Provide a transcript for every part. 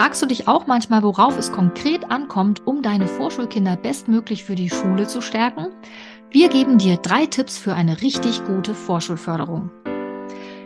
Fragst du dich auch manchmal, worauf es konkret ankommt, um deine Vorschulkinder bestmöglich für die Schule zu stärken? Wir geben dir drei Tipps für eine richtig gute Vorschulförderung.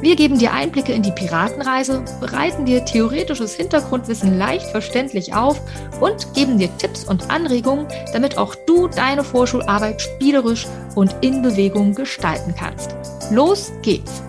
Wir geben dir Einblicke in die Piratenreise, bereiten dir theoretisches Hintergrundwissen leicht verständlich auf und geben dir Tipps und Anregungen, damit auch du deine Vorschularbeit spielerisch und in Bewegung gestalten kannst. Los geht's!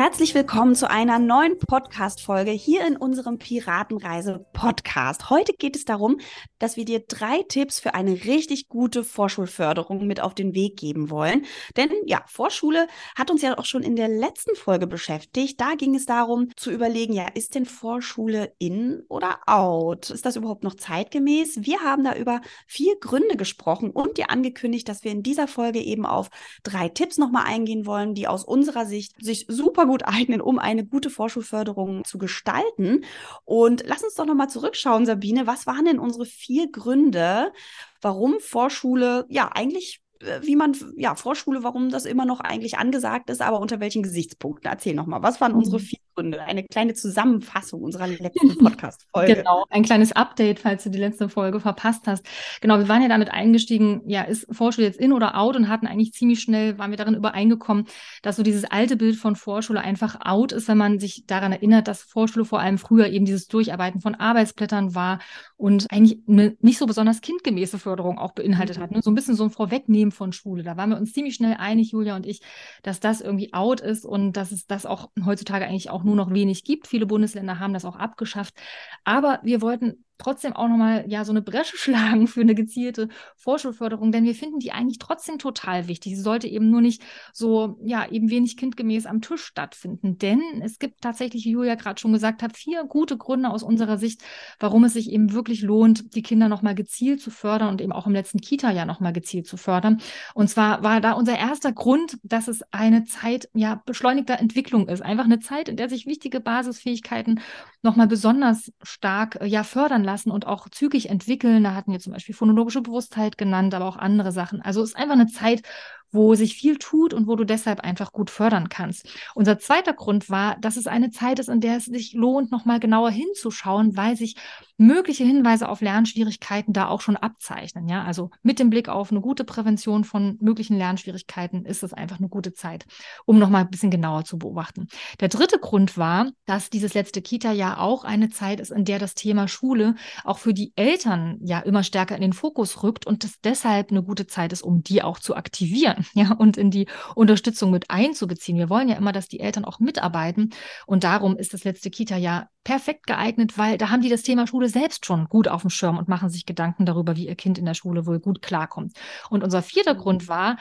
Herzlich willkommen zu einer neuen Podcast-Folge hier in unserem Piratenreise-Podcast. Heute geht es darum, dass wir dir drei Tipps für eine richtig gute Vorschulförderung mit auf den Weg geben wollen. Denn ja, Vorschule hat uns ja auch schon in der letzten Folge beschäftigt. Da ging es darum zu überlegen, ja, ist denn Vorschule in oder out? Ist das überhaupt noch zeitgemäß? Wir haben da über vier Gründe gesprochen und dir angekündigt, dass wir in dieser Folge eben auf drei Tipps nochmal eingehen wollen, die aus unserer Sicht sich super gut eignen, um eine gute Vorschulförderung zu gestalten. Und lass uns doch nochmal zurückschauen, Sabine. Was waren denn unsere vier Gründe, warum Vorschule ja eigentlich wie man, ja, Vorschule, warum das immer noch eigentlich angesagt ist, aber unter welchen Gesichtspunkten? Erzähl nochmal, was waren unsere mhm. vier Gründe? Eine kleine Zusammenfassung unserer letzten Podcast-Folge. Genau, ein kleines Update, falls du die letzte Folge verpasst hast. Genau, wir waren ja damit eingestiegen, ja, ist Vorschule jetzt in oder out und hatten eigentlich ziemlich schnell, waren wir darin übereingekommen, dass so dieses alte Bild von Vorschule einfach out ist, wenn man sich daran erinnert, dass Vorschule vor allem früher eben dieses Durcharbeiten von Arbeitsblättern war und eigentlich eine nicht so besonders kindgemäße Förderung auch beinhaltet hat. Ne? So ein bisschen so ein Vorwegnehmen System von Schule. Da waren wir uns ziemlich schnell einig, Julia und ich, dass das irgendwie out ist und dass es das auch heutzutage eigentlich auch nur noch wenig gibt. Viele Bundesländer haben das auch abgeschafft. Aber wir wollten trotzdem auch nochmal ja so eine Bresche schlagen für eine gezielte Vorschulförderung, denn wir finden die eigentlich trotzdem total wichtig. Sie sollte eben nur nicht so, ja, eben wenig kindgemäß am Tisch stattfinden. Denn es gibt tatsächlich, wie Julia gerade schon gesagt hat, vier gute Gründe aus unserer Sicht, warum es sich eben wirklich lohnt, die Kinder nochmal gezielt zu fördern und eben auch im letzten Kita-Jahr nochmal gezielt zu fördern. Und zwar war da unser erster Grund, dass es eine Zeit ja beschleunigter Entwicklung ist. Einfach eine Zeit, in der sich wichtige Basisfähigkeiten nochmal besonders stark ja fördern lassen und auch zügig entwickeln. Da hatten wir zum Beispiel phonologische Bewusstheit genannt, aber auch andere Sachen. Also es ist einfach eine Zeit, wo sich viel tut und wo du deshalb einfach gut fördern kannst. Unser zweiter Grund war, dass es eine Zeit ist, in der es sich lohnt, nochmal genauer hinzuschauen, weil sich mögliche Hinweise auf Lernschwierigkeiten da auch schon abzeichnen. Ja, also mit dem Blick auf eine gute Prävention von möglichen Lernschwierigkeiten ist es einfach eine gute Zeit, um nochmal ein bisschen genauer zu beobachten. Der dritte Grund war, dass dieses letzte Kita-Jahr auch eine Zeit ist, in der das Thema Schule auch für die Eltern ja immer stärker in den Fokus rückt und es deshalb eine gute Zeit ist, um die auch zu aktivieren ja, und in die Unterstützung mit einzubeziehen. Wir wollen ja immer, dass die Eltern auch mitarbeiten. Und darum ist das letzte Kita-Jahr perfekt geeignet, weil da haben die das Thema Schule selbst schon gut auf dem Schirm und machen sich Gedanken darüber, wie ihr Kind in der Schule wohl gut klarkommt. Und unser vierter mhm. Grund war,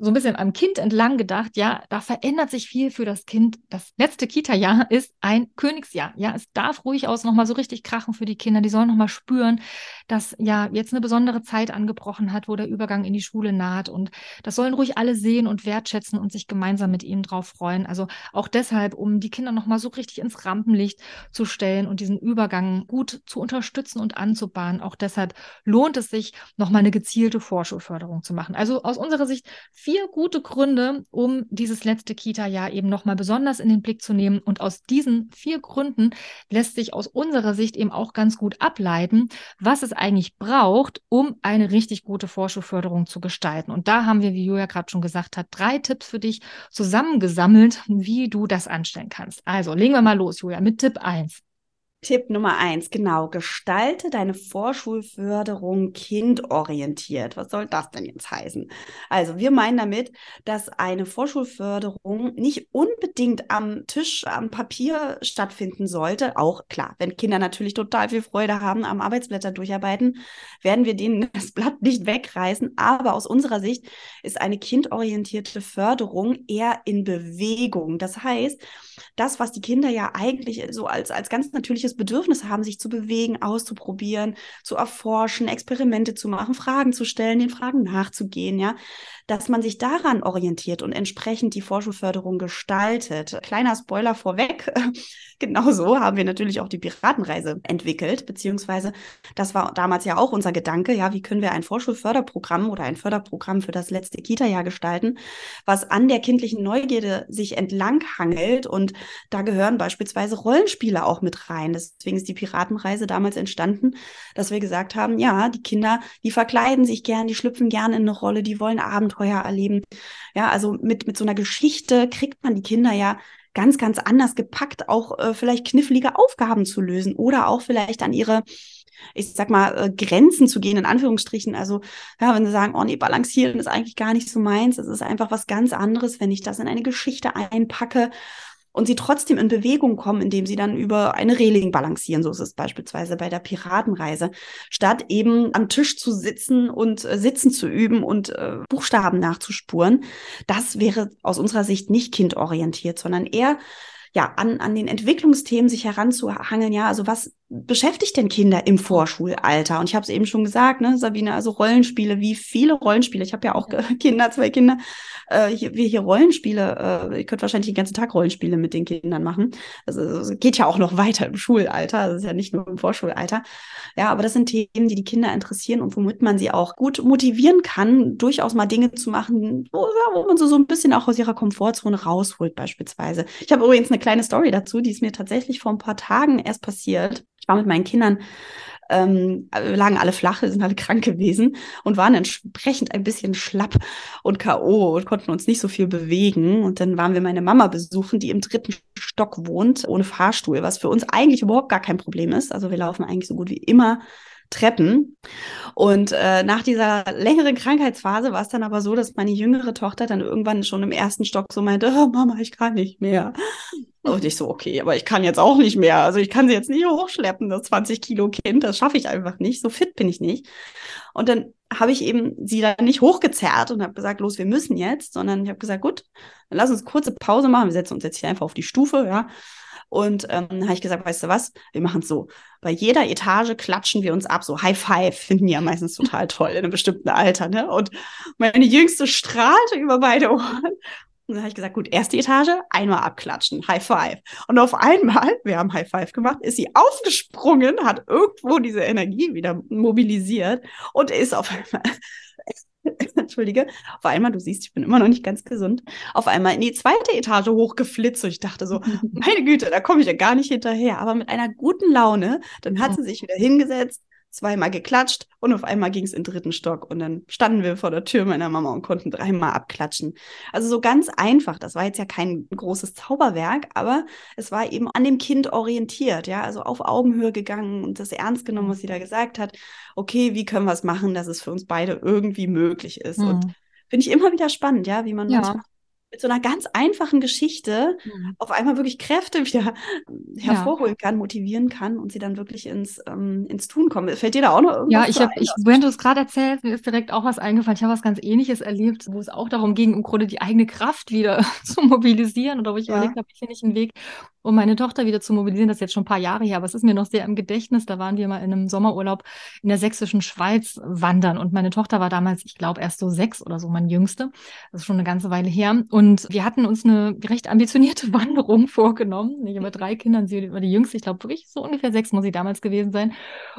so ein bisschen am Kind entlang gedacht, ja, da verändert sich viel für das Kind. Das letzte Kita-Jahr ist ein Königsjahr. Ja, es darf ruhig aus nochmal so richtig krachen für die Kinder. Die sollen nochmal spüren, dass ja jetzt eine besondere Zeit angebrochen hat, wo der Übergang in die Schule naht. Und das sollen ruhig alle sehen und wertschätzen und sich gemeinsam mit ihnen drauf freuen. Also auch deshalb, um die Kinder nochmal so richtig ins Rampenlicht zu stellen und diesen Übergang gut zu unterstützen und anzubahnen. Auch deshalb lohnt es sich, nochmal eine gezielte Vorschulförderung zu machen. Also aus unserer Sicht vier gute Gründe, um dieses letzte Kita-Jahr eben nochmal besonders in den Blick zu nehmen. Und aus diesen vier Gründen lässt sich aus unserer Sicht eben auch ganz gut ableiten, was es eigentlich braucht, um eine richtig gute Vorschulförderung zu gestalten. Und da haben wir, wie Julia gerade schon gesagt hat, drei Tipps für dich zusammengesammelt, wie du das anstellen kannst. Also legen wir mal los, Julia, mit Tipp 1. Tipp Nummer eins, genau. Gestalte deine Vorschulförderung kindorientiert. Was soll das denn jetzt heißen? Also, wir meinen damit, dass eine Vorschulförderung nicht unbedingt am Tisch, am Papier stattfinden sollte. Auch klar, wenn Kinder natürlich total viel Freude haben am Arbeitsblätter durcharbeiten, werden wir denen das Blatt nicht wegreißen. Aber aus unserer Sicht ist eine kindorientierte Förderung eher in Bewegung. Das heißt, das, was die Kinder ja eigentlich so als, als ganz natürliches Bedürfnis haben, sich zu bewegen, auszuprobieren, zu erforschen, Experimente zu machen, Fragen zu stellen, den Fragen nachzugehen, ja, dass man sich daran orientiert und entsprechend die Vorschulförderung gestaltet. Kleiner Spoiler vorweg. Genauso haben wir natürlich auch die Piratenreise entwickelt, beziehungsweise das war damals ja auch unser Gedanke, ja, wie können wir ein Vorschulförderprogramm oder ein Förderprogramm für das letzte Kita-Jahr gestalten, was an der kindlichen Neugierde sich entlanghangelt und da gehören beispielsweise Rollenspiele auch mit rein. Deswegen ist die Piratenreise damals entstanden, dass wir gesagt haben, ja, die Kinder, die verkleiden sich gern, die schlüpfen gern in eine Rolle, die wollen Abenteuer erleben. Ja, also mit, mit so einer Geschichte kriegt man die Kinder ja ganz, ganz anders gepackt, auch äh, vielleicht knifflige Aufgaben zu lösen oder auch vielleicht an ihre ich sag mal, äh, Grenzen zu gehen, in Anführungsstrichen. Also, ja, wenn sie sagen, oh nee, balancieren ist eigentlich gar nicht so meins, es ist einfach was ganz anderes, wenn ich das in eine Geschichte einpacke und sie trotzdem in Bewegung kommen, indem sie dann über eine Reling balancieren. So ist es beispielsweise bei der Piratenreise. Statt eben am Tisch zu sitzen und äh, sitzen zu üben und äh, Buchstaben nachzuspuren. Das wäre aus unserer Sicht nicht kindorientiert, sondern eher ja, an, an den Entwicklungsthemen sich heranzuhangeln. Ja, also was beschäftigt denn Kinder im Vorschulalter? Und ich habe es eben schon gesagt, ne, Sabine, also Rollenspiele, wie viele Rollenspiele. Ich habe ja auch Kinder, zwei Kinder. Äh, hier, wir hier Rollenspiele, äh, ihr könnt wahrscheinlich den ganzen Tag Rollenspiele mit den Kindern machen. Also es geht ja auch noch weiter im Schulalter, das ist ja nicht nur im Vorschulalter. Ja, aber das sind Themen, die die Kinder interessieren und womit man sie auch gut motivieren kann, durchaus mal Dinge zu machen, wo, wo man so, so ein bisschen auch aus ihrer Komfortzone rausholt beispielsweise. Ich habe übrigens eine kleine Story dazu, die ist mir tatsächlich vor ein paar Tagen erst passiert. Ich war mit meinen Kindern ähm, wir lagen alle flach, sind alle krank gewesen und waren entsprechend ein bisschen schlapp und K.O. und konnten uns nicht so viel bewegen. Und dann waren wir meine Mama besuchen, die im dritten Stock wohnt, ohne Fahrstuhl, was für uns eigentlich überhaupt gar kein Problem ist. Also wir laufen eigentlich so gut wie immer Treppen. Und äh, nach dieser längeren Krankheitsphase war es dann aber so, dass meine jüngere Tochter dann irgendwann schon im ersten Stock so meinte, oh, Mama, ich kann nicht mehr. Und ich so, okay, aber ich kann jetzt auch nicht mehr. Also ich kann sie jetzt nicht hochschleppen, das 20 Kilo Kind, das schaffe ich einfach nicht. So fit bin ich nicht. Und dann habe ich eben sie da nicht hochgezerrt und habe gesagt, los, wir müssen jetzt, sondern ich habe gesagt, gut, dann lass uns kurze Pause machen. Wir setzen uns jetzt hier einfach auf die Stufe, ja. Und ähm, habe ich gesagt, weißt du was, wir machen es so. Bei jeder Etage klatschen wir uns ab, so High Five, finden die ja meistens total toll in einem bestimmten Alter. Ne? Und meine Jüngste strahlte über beide Ohren. Und dann habe ich gesagt, gut, erste Etage, einmal abklatschen, High Five. Und auf einmal, wir haben High Five gemacht, ist sie aufgesprungen, hat irgendwo diese Energie wieder mobilisiert und ist auf einmal Entschuldige, auf einmal, du siehst, ich bin immer noch nicht ganz gesund, auf einmal in die zweite Etage hochgeflitzt und ich dachte so, meine Güte, da komme ich ja gar nicht hinterher, aber mit einer guten Laune, dann hat sie sich wieder hingesetzt, zweimal geklatscht und auf einmal ging es in den dritten Stock und dann standen wir vor der Tür meiner Mama und konnten dreimal abklatschen. Also so ganz einfach. Das war jetzt ja kein großes Zauberwerk, aber es war eben an dem Kind orientiert, ja, also auf Augenhöhe gegangen und das ernst genommen, was sie da gesagt hat. Okay, wie können wir es machen, dass es für uns beide irgendwie möglich ist? Mhm. Und finde ich immer wieder spannend, ja, wie man ja. manchmal mit so einer ganz einfachen Geschichte mhm. auf einmal wirklich Kräfte wieder hervorholen ja. kann, motivieren kann und sie dann wirklich ins, ähm, ins Tun kommen. Fällt dir da auch noch irgendwas Ja, ich habe, ich, während du es gerade erzählst, mir ist direkt auch was eingefallen. Ich habe was ganz Ähnliches erlebt, wo es auch darum ging, im Grunde die eigene Kraft wieder zu mobilisieren oder wo ich ja. überlegt habe, ich finde nicht einen Weg, um meine Tochter wieder zu mobilisieren. Das ist jetzt schon ein paar Jahre her, aber es ist mir noch sehr im Gedächtnis. Da waren wir mal in einem Sommerurlaub in der sächsischen Schweiz wandern und meine Tochter war damals, ich glaube, erst so sechs oder so, mein Jüngste. Das ist schon eine ganze Weile her. Und wir hatten uns eine recht ambitionierte Wanderung vorgenommen. Ich habe drei Kindern, sie war die Jüngste, ich glaube wirklich so ungefähr sechs muss sie damals gewesen sein.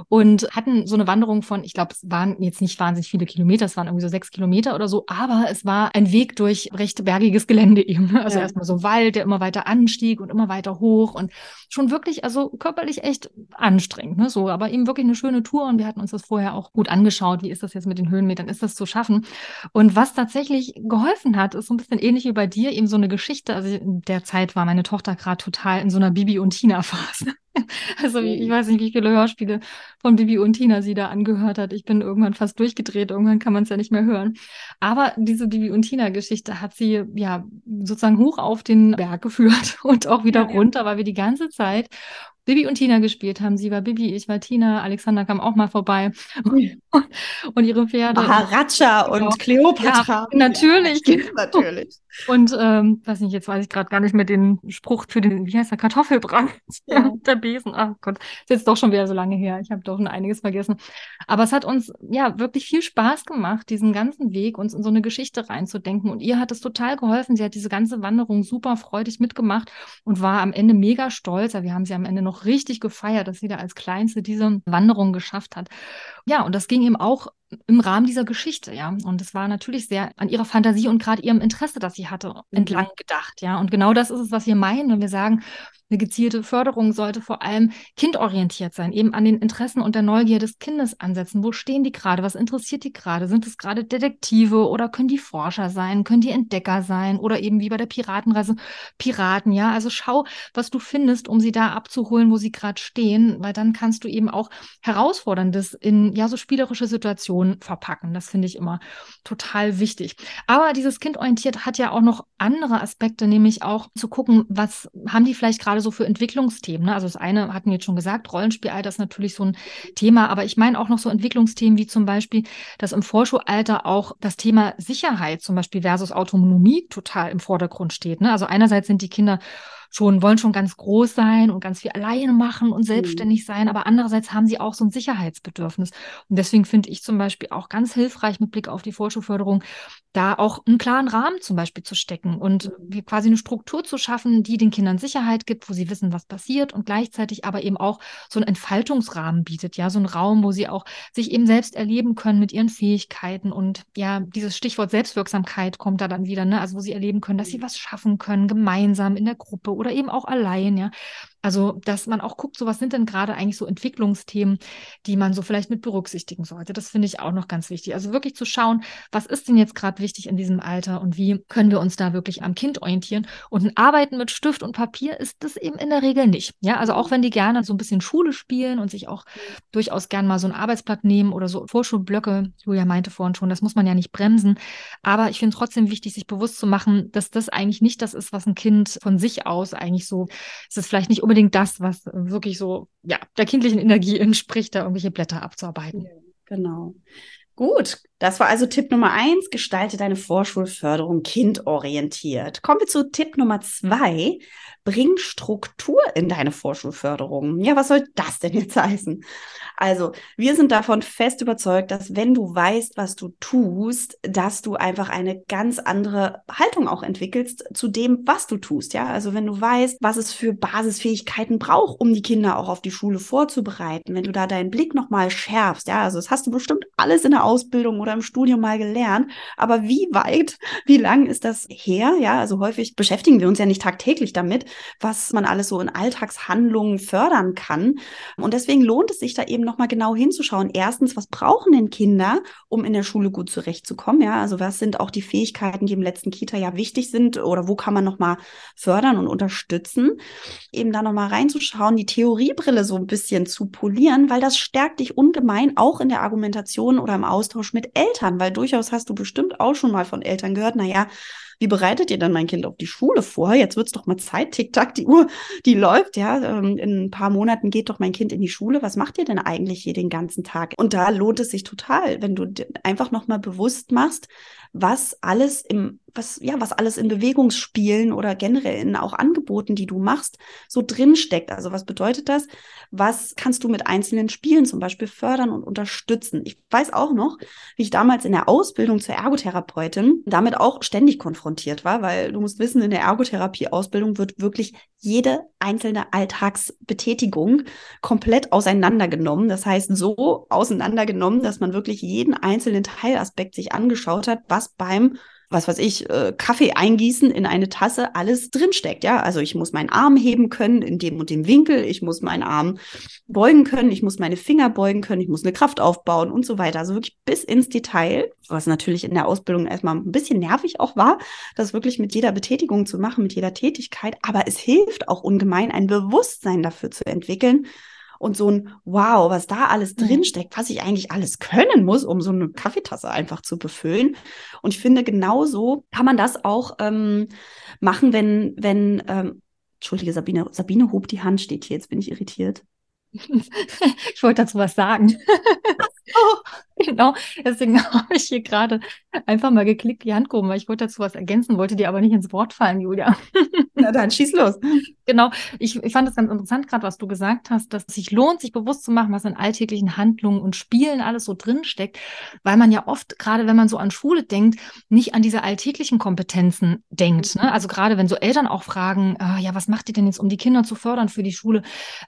Und hatten so eine Wanderung von, ich glaube, es waren jetzt nicht wahnsinnig viele Kilometer, es waren irgendwie so sechs Kilometer oder so, aber es war ein Weg durch recht bergiges Gelände eben. Also ja. erstmal so Wald, der immer weiter anstieg und immer weiter hoch und schon wirklich, also körperlich echt anstrengend, ne? So, aber eben wirklich eine schöne Tour und wir hatten uns das vorher auch gut angeschaut. Wie ist das jetzt mit den Höhenmetern? Ist das zu schaffen? Und was tatsächlich geholfen hat, ist so ein bisschen ähnlich wie bei dir, eben so eine Geschichte. Also in der Zeit war meine Tochter gerade total in so einer Bibi und Tina Phase. Also ich weiß nicht, wie viele Hörspiele von Bibi und Tina sie da angehört hat. Ich bin irgendwann fast durchgedreht. Irgendwann kann man es ja nicht mehr hören. Aber diese Bibi und Tina Geschichte hat sie ja sozusagen hoch auf den Berg geführt und auch wieder ja, runter, weil wir die ganze Zeit Bibi und Tina gespielt haben. Sie war Bibi, ich war Tina, Alexander kam auch mal vorbei und ihre Pferde. Maharaja genau. und Cleopatra. Ja, natürlich. Ja, natürlich. Und ähm, weiß nicht, jetzt weiß ich gerade gar nicht mehr den Spruch für den, wie heißt der, Kartoffelbrand. Ja. der Besen. Ach Gott, ist jetzt doch schon wieder so lange her. Ich habe doch schon einiges vergessen. Aber es hat uns ja wirklich viel Spaß gemacht, diesen ganzen Weg uns in so eine Geschichte reinzudenken. Und ihr hat es total geholfen. Sie hat diese ganze Wanderung super freudig mitgemacht und war am Ende mega stolz. Wir haben sie am Ende noch richtig gefeiert, dass sie da als Kleinste diese Wanderung geschafft hat. Ja, und das ging eben auch im Rahmen dieser Geschichte, ja. Und es war natürlich sehr an ihrer Fantasie und gerade ihrem Interesse, das sie hatte, mhm. entlang gedacht, ja. Und genau das ist es, was wir meinen, wenn wir sagen, eine gezielte Förderung sollte vor allem kindorientiert sein, eben an den Interessen und der Neugier des Kindes ansetzen. Wo stehen die gerade? Was interessiert die gerade? Sind es gerade Detektive oder können die Forscher sein? Können die Entdecker sein? Oder eben wie bei der Piratenreise Piraten, ja? Also schau, was du findest, um sie da abzuholen, wo sie gerade stehen, weil dann kannst du eben auch Herausforderndes in ja so spielerische Situationen verpacken. Das finde ich immer total wichtig. Aber dieses kindorientiert hat ja auch noch andere Aspekte, nämlich auch zu gucken, was haben die vielleicht gerade so für Entwicklungsthemen. Ne? Also das eine hatten wir jetzt schon gesagt, Rollenspielalter ist natürlich so ein Thema, aber ich meine auch noch so Entwicklungsthemen wie zum Beispiel, dass im Vorschulalter auch das Thema Sicherheit zum Beispiel versus Autonomie total im Vordergrund steht. Ne? Also einerseits sind die Kinder schon, wollen schon ganz groß sein und ganz viel alleine machen und mhm. selbstständig sein, aber andererseits haben sie auch so ein Sicherheitsbedürfnis. Und deswegen finde ich zum Beispiel auch ganz hilfreich mit Blick auf die Vorschulförderung, da auch einen klaren Rahmen zum Beispiel zu stecken und mhm. quasi eine Struktur zu schaffen, die den Kindern Sicherheit gibt, wo sie wissen, was passiert und gleichzeitig aber eben auch so einen Entfaltungsrahmen bietet, ja, so einen Raum, wo sie auch sich eben selbst erleben können mit ihren Fähigkeiten und ja, dieses Stichwort Selbstwirksamkeit kommt da dann wieder, ne, also wo sie erleben können, dass sie mhm. was schaffen können, gemeinsam in der Gruppe oder eben auch allein, ja. Also, dass man auch guckt, so was sind denn gerade eigentlich so Entwicklungsthemen, die man so vielleicht mit berücksichtigen sollte. Das finde ich auch noch ganz wichtig. Also wirklich zu schauen, was ist denn jetzt gerade wichtig in diesem Alter und wie können wir uns da wirklich am Kind orientieren. Und ein Arbeiten mit Stift und Papier ist das eben in der Regel nicht. Ja, also auch wenn die gerne so ein bisschen Schule spielen und sich auch durchaus gern mal so ein Arbeitsblatt nehmen oder so Vorschulblöcke, Julia meinte vorhin schon, das muss man ja nicht bremsen. Aber ich finde trotzdem wichtig, sich bewusst zu machen, dass das eigentlich nicht das ist, was ein Kind von sich aus eigentlich so, es ist vielleicht nicht unbedingt das, was wirklich so, ja, der kindlichen Energie entspricht, da irgendwelche Blätter abzuarbeiten. Genau. Gut, das war also Tipp Nummer eins. Gestalte deine Vorschulförderung kindorientiert. Kommen wir zu Tipp Nummer zwei. Bring Struktur in deine Vorschulförderung. Ja, was soll das denn jetzt heißen? Also, wir sind davon fest überzeugt, dass wenn du weißt, was du tust, dass du einfach eine ganz andere Haltung auch entwickelst zu dem, was du tust. Ja, also wenn du weißt, was es für Basisfähigkeiten braucht, um die Kinder auch auf die Schule vorzubereiten, wenn du da deinen Blick nochmal schärfst, ja, also das hast du bestimmt alles in der Ausbildung oder im Studium mal gelernt, aber wie weit, wie lang ist das her? Ja, also häufig beschäftigen wir uns ja nicht tagtäglich damit, was man alles so in Alltagshandlungen fördern kann. Und deswegen lohnt es sich da eben nochmal genau hinzuschauen. Erstens, was brauchen denn Kinder, um in der Schule gut zurechtzukommen? Ja, also was sind auch die Fähigkeiten, die im letzten Kita-Jahr wichtig sind oder wo kann man nochmal fördern und unterstützen? Eben da nochmal reinzuschauen, die Theoriebrille so ein bisschen zu polieren, weil das stärkt dich ungemein auch in der Argumentation oder im Austausch mit Eltern, weil durchaus hast du bestimmt auch schon mal von Eltern gehört, naja, wie bereitet ihr dann mein Kind auf die Schule vor? Jetzt wird es doch mal Zeit, Tick-Tack, die Uhr, die läuft, ja. Ähm, in ein paar Monaten geht doch mein Kind in die Schule. Was macht ihr denn eigentlich hier den ganzen Tag? Und da lohnt es sich total, wenn du einfach nochmal bewusst machst, was alles im, was, ja, was alles in Bewegungsspielen oder generell in auch Angeboten, die du machst, so drinsteckt. Also was bedeutet das? Was kannst du mit einzelnen Spielen zum Beispiel fördern und unterstützen? Ich weiß auch noch, wie ich damals in der Ausbildung zur Ergotherapeutin damit auch ständig konfrontiert war, weil du musst wissen, in der Ergotherapie-Ausbildung wird wirklich jede einzelne Alltagsbetätigung komplett auseinandergenommen. Das heißt, so auseinandergenommen, dass man wirklich jeden einzelnen Teilaspekt sich angeschaut hat, was beim was weiß ich, äh, Kaffee eingießen in eine Tasse, alles drinsteckt, ja. Also ich muss meinen Arm heben können in dem und dem Winkel, ich muss meinen Arm beugen können, ich muss meine Finger beugen können, ich muss eine Kraft aufbauen und so weiter. Also wirklich bis ins Detail, was natürlich in der Ausbildung erstmal ein bisschen nervig auch war, das wirklich mit jeder Betätigung zu machen, mit jeder Tätigkeit. Aber es hilft auch ungemein, ein Bewusstsein dafür zu entwickeln, und so ein Wow, was da alles mhm. drinsteckt, was ich eigentlich alles können muss, um so eine Kaffeetasse einfach zu befüllen. Und ich finde, genauso kann man das auch ähm, machen, wenn, wenn ähm, Entschuldige, Sabine, Sabine hob die Hand, steht hier, jetzt bin ich irritiert. ich wollte dazu was sagen. oh. Genau, deswegen habe ich hier gerade einfach mal geklickt, die Hand gehoben, weil ich wollte dazu was ergänzen, wollte dir aber nicht ins Wort fallen, Julia. Na dann, schieß los. Genau, ich, ich fand es ganz interessant, gerade was du gesagt hast, dass es sich lohnt, sich bewusst zu machen, was in alltäglichen Handlungen und Spielen alles so drinsteckt, weil man ja oft, gerade wenn man so an Schule denkt, nicht an diese alltäglichen Kompetenzen denkt. Ne? Also gerade wenn so Eltern auch fragen, äh, ja, was macht ihr denn jetzt, um die Kinder zu fördern für die Schule,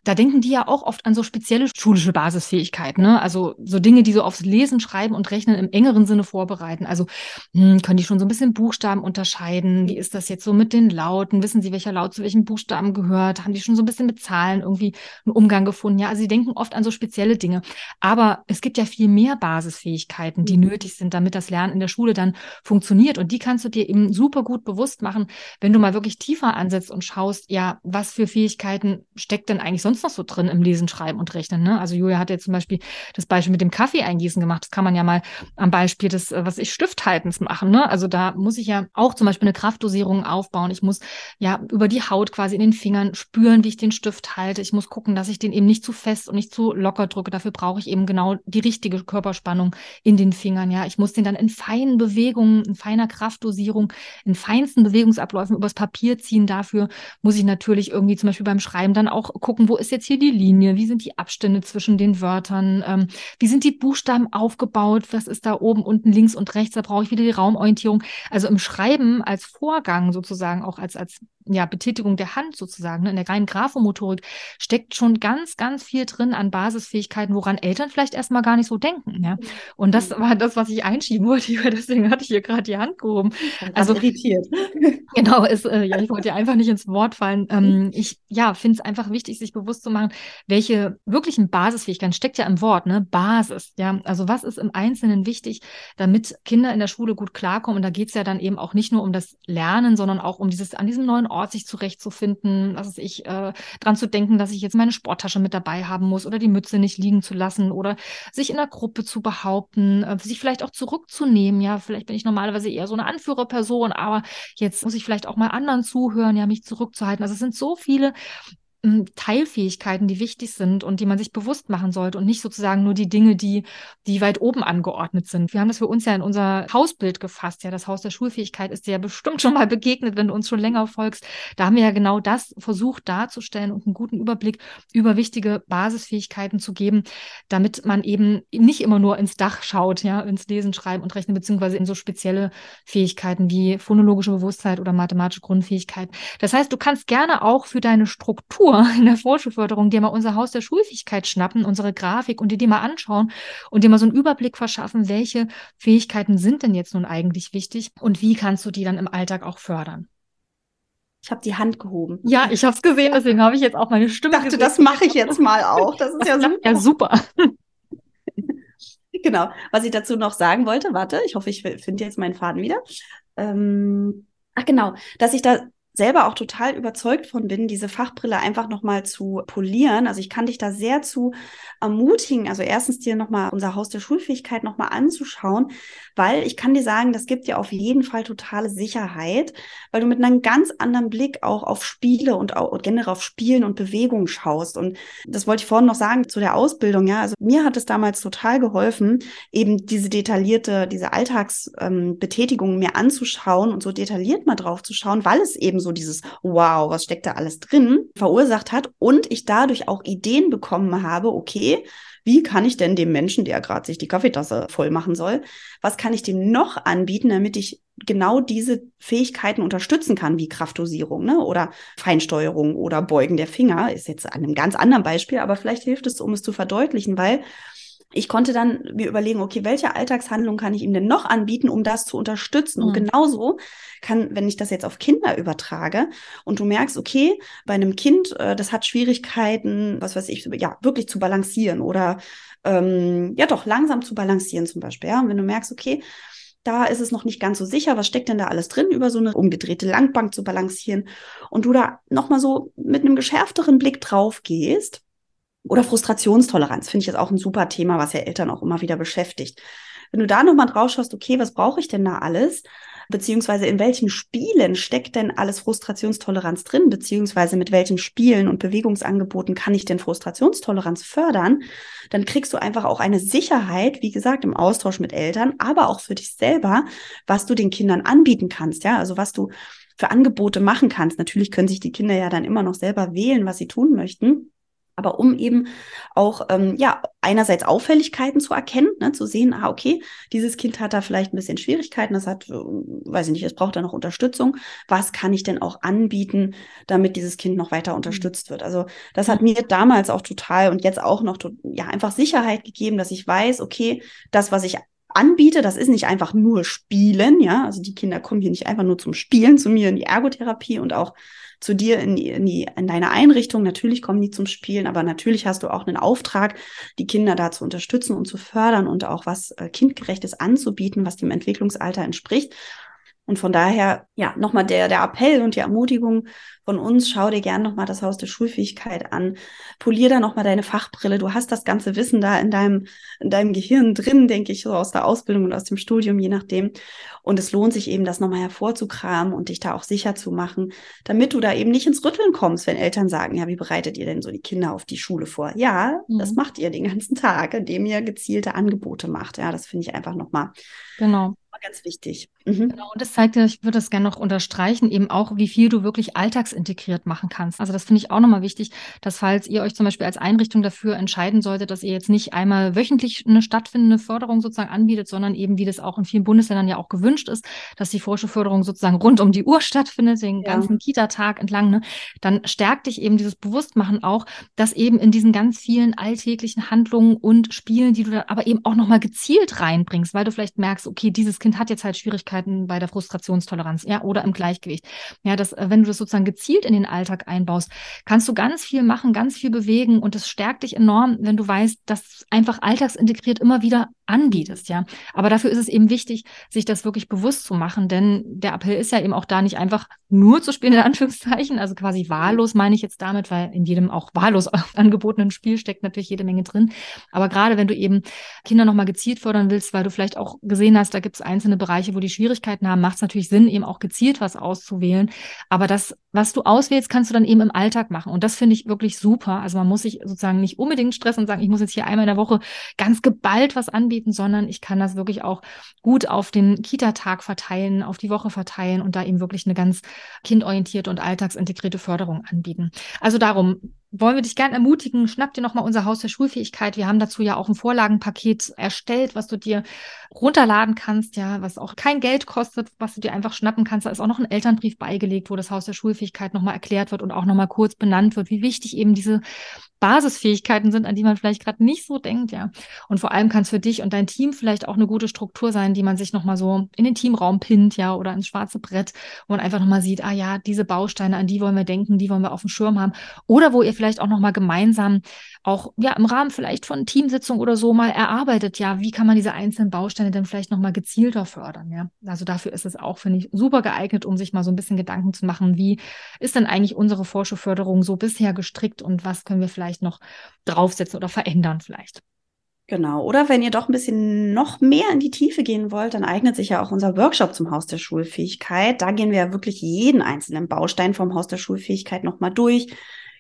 da denken die ja auch oft an so spezielle schulische Basisfähigkeiten. Ne? Also so Dinge, die so aufs Lesen, Schreiben und Rechnen im engeren Sinne vorbereiten. Also hm, können die schon so ein bisschen Buchstaben unterscheiden? Wie ist das jetzt so mit den Lauten? Wissen sie, welcher Laut zu welchem Buchstaben gehört? Haben die schon so ein bisschen mit Zahlen irgendwie einen Umgang gefunden? Ja, also sie denken oft an so spezielle Dinge. Aber es gibt ja viel mehr Basisfähigkeiten, die mhm. nötig sind, damit das Lernen in der Schule dann funktioniert. Und die kannst du dir eben super gut bewusst machen, wenn du mal wirklich tiefer ansetzt und schaust, ja, was für Fähigkeiten steckt denn eigentlich sonst noch so drin im Lesen, Schreiben und Rechnen? Ne? Also Julia hat jetzt zum Beispiel das Beispiel mit dem Kaffee eingießen gemacht. Das kann man ja mal am Beispiel des, äh, was ich Stifthaltens machen. Ne? Also da muss ich ja auch zum Beispiel eine Kraftdosierung aufbauen. Ich muss ja über die Haut quasi in den Fingern spüren, wie ich den Stift halte. Ich muss gucken, dass ich den eben nicht zu fest und nicht zu locker drücke. Dafür brauche ich eben genau die richtige Körperspannung in den Fingern. Ja, ich muss den dann in feinen Bewegungen, in feiner Kraftdosierung, in feinsten Bewegungsabläufen übers Papier ziehen. Dafür muss ich natürlich irgendwie zum Beispiel beim Schreiben dann auch gucken, wo ist jetzt hier die Linie? Wie sind die Abstände zwischen den Wörtern? Ähm, wie sind die Buchstaben aufgebaut? Was ist da oben, unten, links und rechts? Da brauche ich wieder die Raumorientierung. Also im Schreiben als Vorgang sozusagen, auch als, als ja, Betätigung der Hand sozusagen, ne, in der reinen Graphomotorik steckt schon ganz, ganz viel drin an Basisfähigkeiten, woran Eltern vielleicht erstmal gar nicht so denken. Ja? Und das mhm. war das, was ich einschieben wollte. Deswegen hatte ich hier gerade die Hand gehoben. Also irritiert. Genau, ist, äh, ja, ich wollte dir einfach nicht ins Wort fallen. Ähm, ich ja, finde es einfach wichtig, sich bewusst zu machen, welche wirklichen Basisfähigkeiten steckt ja im Wort, ne? Basis. Ja, also was ist im Einzelnen wichtig, damit Kinder in der Schule gut klarkommen? Und da geht es ja dann eben auch nicht nur um das Lernen, sondern auch um dieses an diesem neuen Ort sich zurechtzufinden, was ist ich, äh, dran zu denken, dass ich jetzt meine Sporttasche mit dabei haben muss oder die Mütze nicht liegen zu lassen oder sich in der Gruppe zu behaupten, äh, sich vielleicht auch zurückzunehmen. Ja, vielleicht bin ich normalerweise eher so eine Anführerperson, aber jetzt muss ich vielleicht auch mal anderen zuhören, ja, mich zurückzuhalten. Also es sind so viele Teilfähigkeiten, die wichtig sind und die man sich bewusst machen sollte und nicht sozusagen nur die Dinge, die, die weit oben angeordnet sind. Wir haben das für uns ja in unser Hausbild gefasst. Ja, das Haus der Schulfähigkeit ist dir ja bestimmt schon mal begegnet, wenn du uns schon länger folgst. Da haben wir ja genau das versucht darzustellen und einen guten Überblick über wichtige Basisfähigkeiten zu geben, damit man eben nicht immer nur ins Dach schaut, ja, ins Lesen, Schreiben und Rechnen, beziehungsweise in so spezielle Fähigkeiten wie phonologische Bewusstheit oder mathematische Grundfähigkeit. Das heißt, du kannst gerne auch für deine Struktur Tour in der Vorschulförderung dir mal unser Haus der Schulfähigkeit schnappen, unsere Grafik und dir die mal anschauen und dir mal so einen Überblick verschaffen, welche Fähigkeiten sind denn jetzt nun eigentlich wichtig und wie kannst du die dann im Alltag auch fördern. Ich habe die Hand gehoben. Ja, ich habe es gesehen, deswegen habe ich jetzt auch meine Stimme. Ich dachte, gesehen. das mache ich jetzt mal auch. Das ist ja super. Ja, super. genau. Was ich dazu noch sagen wollte, warte, ich hoffe, ich finde jetzt meinen Faden wieder. Ähm, ach genau, dass ich da selber auch total überzeugt von bin, diese Fachbrille einfach nochmal zu polieren. Also ich kann dich da sehr zu ermutigen, also erstens dir nochmal unser Haus der Schulfähigkeit nochmal anzuschauen, weil ich kann dir sagen, das gibt dir auf jeden Fall totale Sicherheit, weil du mit einem ganz anderen Blick auch auf Spiele und auch generell auf Spielen und Bewegung schaust. Und das wollte ich vorhin noch sagen zu der Ausbildung, ja. Also mir hat es damals total geholfen, eben diese detaillierte, diese Alltagsbetätigung ähm, mir anzuschauen und so detailliert mal drauf zu schauen, weil es eben so dieses Wow, was steckt da alles drin, verursacht hat und ich dadurch auch Ideen bekommen habe, okay, wie kann ich denn dem Menschen, der gerade sich die Kaffeetasse voll machen soll, was kann ich dem noch anbieten, damit ich genau diese Fähigkeiten unterstützen kann, wie Kraftdosierung ne? oder Feinsteuerung oder Beugen der Finger, ist jetzt an einem ganz anderen Beispiel, aber vielleicht hilft es, um es zu verdeutlichen, weil ich konnte dann mir überlegen, okay, welche Alltagshandlung kann ich ihm denn noch anbieten, um das zu unterstützen? Mhm. Und genauso kann, wenn ich das jetzt auf Kinder übertrage und du merkst, okay, bei einem Kind, äh, das hat Schwierigkeiten, was weiß ich, ja, wirklich zu balancieren oder ähm, ja doch langsam zu balancieren zum Beispiel. Ja? Und wenn du merkst, okay, da ist es noch nicht ganz so sicher, was steckt denn da alles drin, über so eine umgedrehte Langbank zu balancieren und du da nochmal so mit einem geschärfteren Blick drauf gehst, oder Frustrationstoleranz finde ich jetzt auch ein super Thema, was ja Eltern auch immer wieder beschäftigt. Wenn du da nochmal drauf schaust, okay, was brauche ich denn da alles? beziehungsweise in welchen Spielen steckt denn alles Frustrationstoleranz drin, beziehungsweise mit welchen Spielen und Bewegungsangeboten kann ich denn Frustrationstoleranz fördern, dann kriegst du einfach auch eine Sicherheit, wie gesagt, im Austausch mit Eltern, aber auch für dich selber, was du den Kindern anbieten kannst, ja, also was du für Angebote machen kannst. Natürlich können sich die Kinder ja dann immer noch selber wählen, was sie tun möchten. Aber um eben auch, ähm, ja, einerseits Auffälligkeiten zu erkennen, ne, zu sehen, ah, okay, dieses Kind hat da vielleicht ein bisschen Schwierigkeiten, das hat, äh, weiß ich nicht, es braucht da noch Unterstützung. Was kann ich denn auch anbieten, damit dieses Kind noch weiter mhm. unterstützt wird? Also, das hat mir damals auch total und jetzt auch noch, ja, einfach Sicherheit gegeben, dass ich weiß, okay, das, was ich anbiete, das ist nicht einfach nur Spielen, ja, also die Kinder kommen hier nicht einfach nur zum Spielen zu mir in die Ergotherapie und auch zu dir in, die, in, die, in deine Einrichtung. Natürlich kommen die zum Spielen, aber natürlich hast du auch einen Auftrag, die Kinder da zu unterstützen und zu fördern und auch was äh, kindgerechtes anzubieten, was dem Entwicklungsalter entspricht. Und von daher, ja, nochmal der, der Appell und die Ermutigung von uns, schau dir gern nochmal das Haus der Schulfähigkeit an, polier da nochmal deine Fachbrille. Du hast das ganze Wissen da in deinem, in deinem Gehirn drin, denke ich, so aus der Ausbildung und aus dem Studium, je nachdem. Und es lohnt sich eben, das nochmal hervorzukramen und dich da auch sicher zu machen, damit du da eben nicht ins Rütteln kommst, wenn Eltern sagen, ja, wie bereitet ihr denn so die Kinder auf die Schule vor? Ja, mhm. das macht ihr den ganzen Tag, indem ihr gezielte Angebote macht. Ja, das finde ich einfach nochmal genau ganz wichtig. Mhm. Genau, und das zeigt ja, ich würde das gerne noch unterstreichen, eben auch, wie viel du wirklich alltagsintegriert machen kannst. Also das finde ich auch nochmal wichtig, dass falls ihr euch zum Beispiel als Einrichtung dafür entscheiden solltet, dass ihr jetzt nicht einmal wöchentlich eine stattfindende Förderung sozusagen anbietet, sondern eben, wie das auch in vielen Bundesländern ja auch gewünscht ist, dass die Vorschulförderung sozusagen rund um die Uhr stattfindet, den ja. ganzen Kita-Tag entlang, ne, dann stärkt dich eben dieses Bewusstmachen auch, dass eben in diesen ganz vielen alltäglichen Handlungen und Spielen, die du dann aber eben auch nochmal gezielt reinbringst, weil du vielleicht merkst, okay, dieses Kind hat jetzt halt Schwierigkeiten bei der Frustrationstoleranz, ja, oder im Gleichgewicht. Ja, das, äh, wenn du das sozusagen gezielt in den Alltag einbaust, kannst du ganz viel machen, ganz viel bewegen und das stärkt dich enorm, wenn du weißt, dass einfach alltagsintegriert immer wieder anbietest, ja. Aber dafür ist es eben wichtig, sich das wirklich bewusst zu machen, denn der Appell ist ja eben auch da nicht einfach nur zu spielen, in Anführungszeichen, also quasi wahllos meine ich jetzt damit, weil in jedem auch wahllos angebotenen Spiel steckt natürlich jede Menge drin. Aber gerade wenn du eben Kinder nochmal gezielt fördern willst, weil du vielleicht auch gesehen hast, da gibt es einzelne Bereiche, wo die Schwierigkeiten haben, macht es natürlich Sinn, eben auch gezielt was auszuwählen. Aber das, was du auswählst, kannst du dann eben im Alltag machen. Und das finde ich wirklich super. Also man muss sich sozusagen nicht unbedingt stressen und sagen, ich muss jetzt hier einmal in der Woche ganz geballt was anbieten sondern ich kann das wirklich auch gut auf den Kita-Tag verteilen, auf die Woche verteilen und da eben wirklich eine ganz kindorientierte und alltagsintegrierte Förderung anbieten. Also darum, wollen wir dich gerne ermutigen, schnapp dir nochmal unser Haus der Schulfähigkeit. Wir haben dazu ja auch ein Vorlagenpaket erstellt, was du dir runterladen kannst, ja, was auch kein Geld kostet, was du dir einfach schnappen kannst. Da ist auch noch ein Elternbrief beigelegt, wo das Haus der Schulfähigkeit nochmal erklärt wird und auch nochmal kurz benannt wird, wie wichtig eben diese Basisfähigkeiten sind, an die man vielleicht gerade nicht so denkt, ja. Und vor allem kann es für dich und dein Team vielleicht auch eine gute Struktur sein, die man sich nochmal so in den Teamraum pinnt, ja, oder ins schwarze Brett, wo man einfach nochmal sieht, ah ja, diese Bausteine, an die wollen wir denken, die wollen wir auf dem Schirm haben. Oder wo ihr vielleicht auch nochmal gemeinsam auch, ja, im Rahmen vielleicht von Teamsitzung oder so mal erarbeitet, ja, wie kann man diese einzelnen Bausteine denn vielleicht nochmal gezielter fördern, ja. Also dafür ist es auch, finde ich, super geeignet, um sich mal so ein bisschen Gedanken zu machen, wie ist denn eigentlich unsere Forschungsförderung so bisher gestrickt und was können wir vielleicht vielleicht noch draufsetzen oder verändern vielleicht. Genau. Oder wenn ihr doch ein bisschen noch mehr in die Tiefe gehen wollt, dann eignet sich ja auch unser Workshop zum Haus der Schulfähigkeit. Da gehen wir ja wirklich jeden einzelnen Baustein vom Haus der Schulfähigkeit nochmal durch,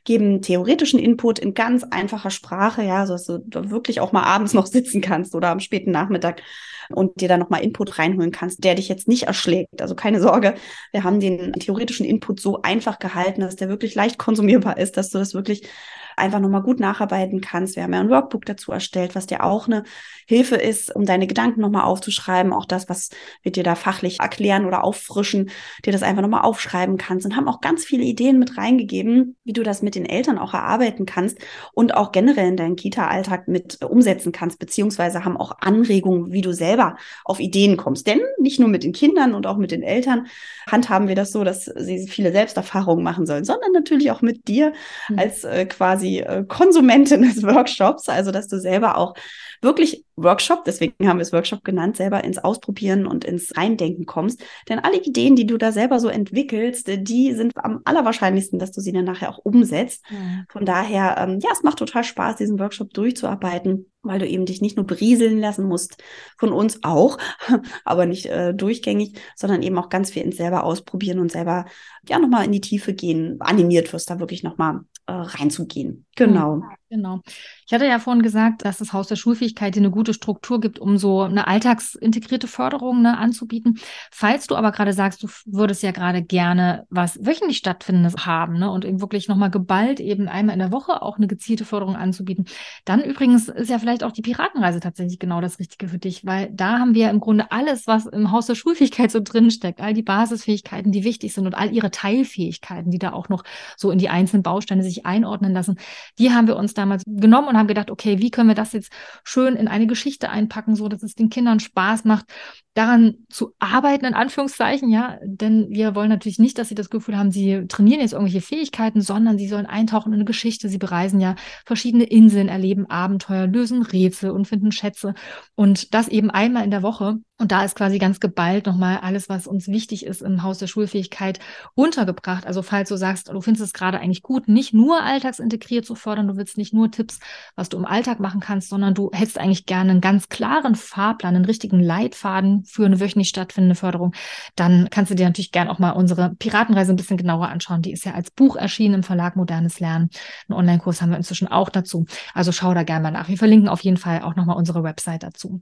geben theoretischen Input in ganz einfacher Sprache, ja, so dass du wirklich auch mal abends noch sitzen kannst oder am späten Nachmittag und dir da nochmal Input reinholen kannst, der dich jetzt nicht erschlägt. Also keine Sorge, wir haben den theoretischen Input so einfach gehalten, dass der wirklich leicht konsumierbar ist, dass du das wirklich einfach nochmal gut nacharbeiten kannst. Wir haben ja ein Workbook dazu erstellt, was dir auch eine Hilfe ist, um deine Gedanken nochmal aufzuschreiben. Auch das, was wir dir da fachlich erklären oder auffrischen, dir das einfach nochmal aufschreiben kannst und haben auch ganz viele Ideen mit reingegeben, wie du das mit den Eltern auch erarbeiten kannst und auch generell in deinen Kita-Alltag mit umsetzen kannst, beziehungsweise haben auch Anregungen, wie du selber auf Ideen kommst. Denn nicht nur mit den Kindern und auch mit den Eltern handhaben wir das so, dass sie viele Selbsterfahrungen machen sollen, sondern natürlich auch mit dir mhm. als äh, quasi quasi äh, Konsumentin des Workshops, also dass du selber auch wirklich Workshop, deswegen haben wir es Workshop genannt, selber ins Ausprobieren und ins Reindenken kommst. Denn alle Ideen, die du da selber so entwickelst, die sind am allerwahrscheinlichsten, dass du sie dann nachher auch umsetzt. Mhm. Von daher, ähm, ja, es macht total Spaß, diesen Workshop durchzuarbeiten, weil du eben dich nicht nur berieseln lassen musst, von uns auch, aber nicht äh, durchgängig, sondern eben auch ganz viel ins selber ausprobieren und selber ja nochmal in die Tiefe gehen, animiert wirst, da wirklich nochmal äh, reinzugehen. Genau. Genau. Ich hatte ja vorhin gesagt, dass das Haus der Schulfähigkeit dir eine gute Struktur gibt, um so eine alltagsintegrierte Förderung ne, anzubieten. Falls du aber gerade sagst, du würdest ja gerade gerne was wöchentlich stattfindendes haben ne, und eben wirklich nochmal geballt eben einmal in der Woche auch eine gezielte Förderung anzubieten, dann übrigens ist ja vielleicht auch die Piratenreise tatsächlich genau das Richtige für dich, weil da haben wir im Grunde alles, was im Haus der Schulfähigkeit so drinsteckt, all die Basisfähigkeiten, die wichtig sind und all ihre Teilfähigkeiten, die da auch noch so in die einzelnen Bausteine sich einordnen lassen, die haben wir uns damals genommen und haben gedacht, okay, wie können wir das jetzt schön in eine Geschichte einpacken, so dass es den Kindern Spaß macht, daran zu arbeiten, in Anführungszeichen, ja, denn wir wollen natürlich nicht, dass sie das Gefühl haben, sie trainieren jetzt irgendwelche Fähigkeiten, sondern sie sollen eintauchen in eine Geschichte. Sie bereisen ja verschiedene Inseln, erleben Abenteuer, lösen Rätsel und finden Schätze und das eben einmal in der Woche. Und da ist quasi ganz geballt nochmal alles, was uns wichtig ist im Haus der Schulfähigkeit untergebracht. Also falls du sagst, du findest es gerade eigentlich gut, nicht nur alltagsintegriert zu fördern, du willst nicht nur Tipps, was du im Alltag machen kannst, sondern du hättest eigentlich gerne einen ganz klaren Fahrplan, einen richtigen Leitfaden für eine wöchentlich stattfindende Förderung, dann kannst du dir natürlich gerne auch mal unsere Piratenreise ein bisschen genauer anschauen. Die ist ja als Buch erschienen im Verlag Modernes Lernen. Einen Online-Kurs haben wir inzwischen auch dazu. Also schau da gerne mal nach. Wir verlinken auf jeden Fall auch nochmal unsere Website dazu.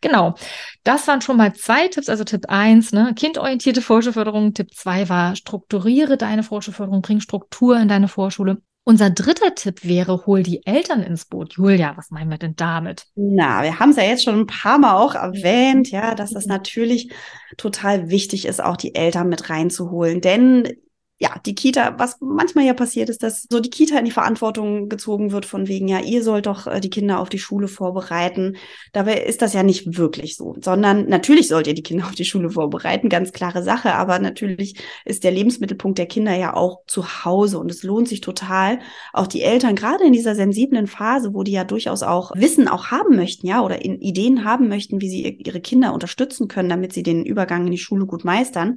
Genau. Das waren schon mal zwei Tipps. Also Tipp eins, ne, kindorientierte Vorschulförderung. Tipp zwei war, strukturiere deine Vorschulförderung, bring Struktur in deine Vorschule. Unser dritter Tipp wäre, hol die Eltern ins Boot. Julia, was meinen wir denn damit? Na, wir haben es ja jetzt schon ein paar Mal auch erwähnt, ja, dass das natürlich total wichtig ist, auch die Eltern mit reinzuholen. Denn ja, die Kita, was manchmal ja passiert ist, dass so die Kita in die Verantwortung gezogen wird von wegen, ja, ihr sollt doch äh, die Kinder auf die Schule vorbereiten. Dabei ist das ja nicht wirklich so, sondern natürlich sollt ihr die Kinder auf die Schule vorbereiten, ganz klare Sache, aber natürlich ist der Lebensmittelpunkt der Kinder ja auch zu Hause und es lohnt sich total, auch die Eltern gerade in dieser sensiblen Phase, wo die ja durchaus auch Wissen auch haben möchten, ja, oder Ideen haben möchten, wie sie ihre Kinder unterstützen können, damit sie den Übergang in die Schule gut meistern,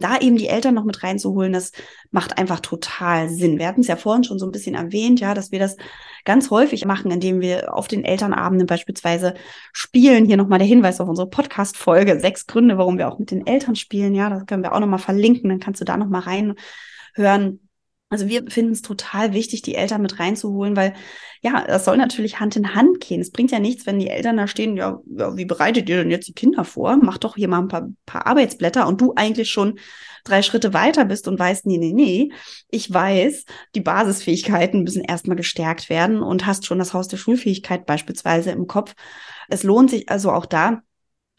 da eben die Eltern noch mit reinzuholen, das macht einfach total Sinn. Wir hatten es ja vorhin schon so ein bisschen erwähnt, ja, dass wir das ganz häufig machen, indem wir auf den Elternabenden beispielsweise spielen. Hier nochmal der Hinweis auf unsere Podcast-Folge. Sechs Gründe, warum wir auch mit den Eltern spielen. Ja, das können wir auch nochmal verlinken. Dann kannst du da nochmal reinhören. Also wir finden es total wichtig, die Eltern mit reinzuholen, weil ja, das soll natürlich Hand in Hand gehen. Es bringt ja nichts, wenn die Eltern da stehen, ja, ja wie bereitet ihr denn jetzt die Kinder vor? Mach doch hier mal ein paar, paar Arbeitsblätter und du eigentlich schon drei Schritte weiter bist und weißt, nee, nee, nee, ich weiß, die Basisfähigkeiten müssen erstmal gestärkt werden und hast schon das Haus der Schulfähigkeit beispielsweise im Kopf. Es lohnt sich also auch da,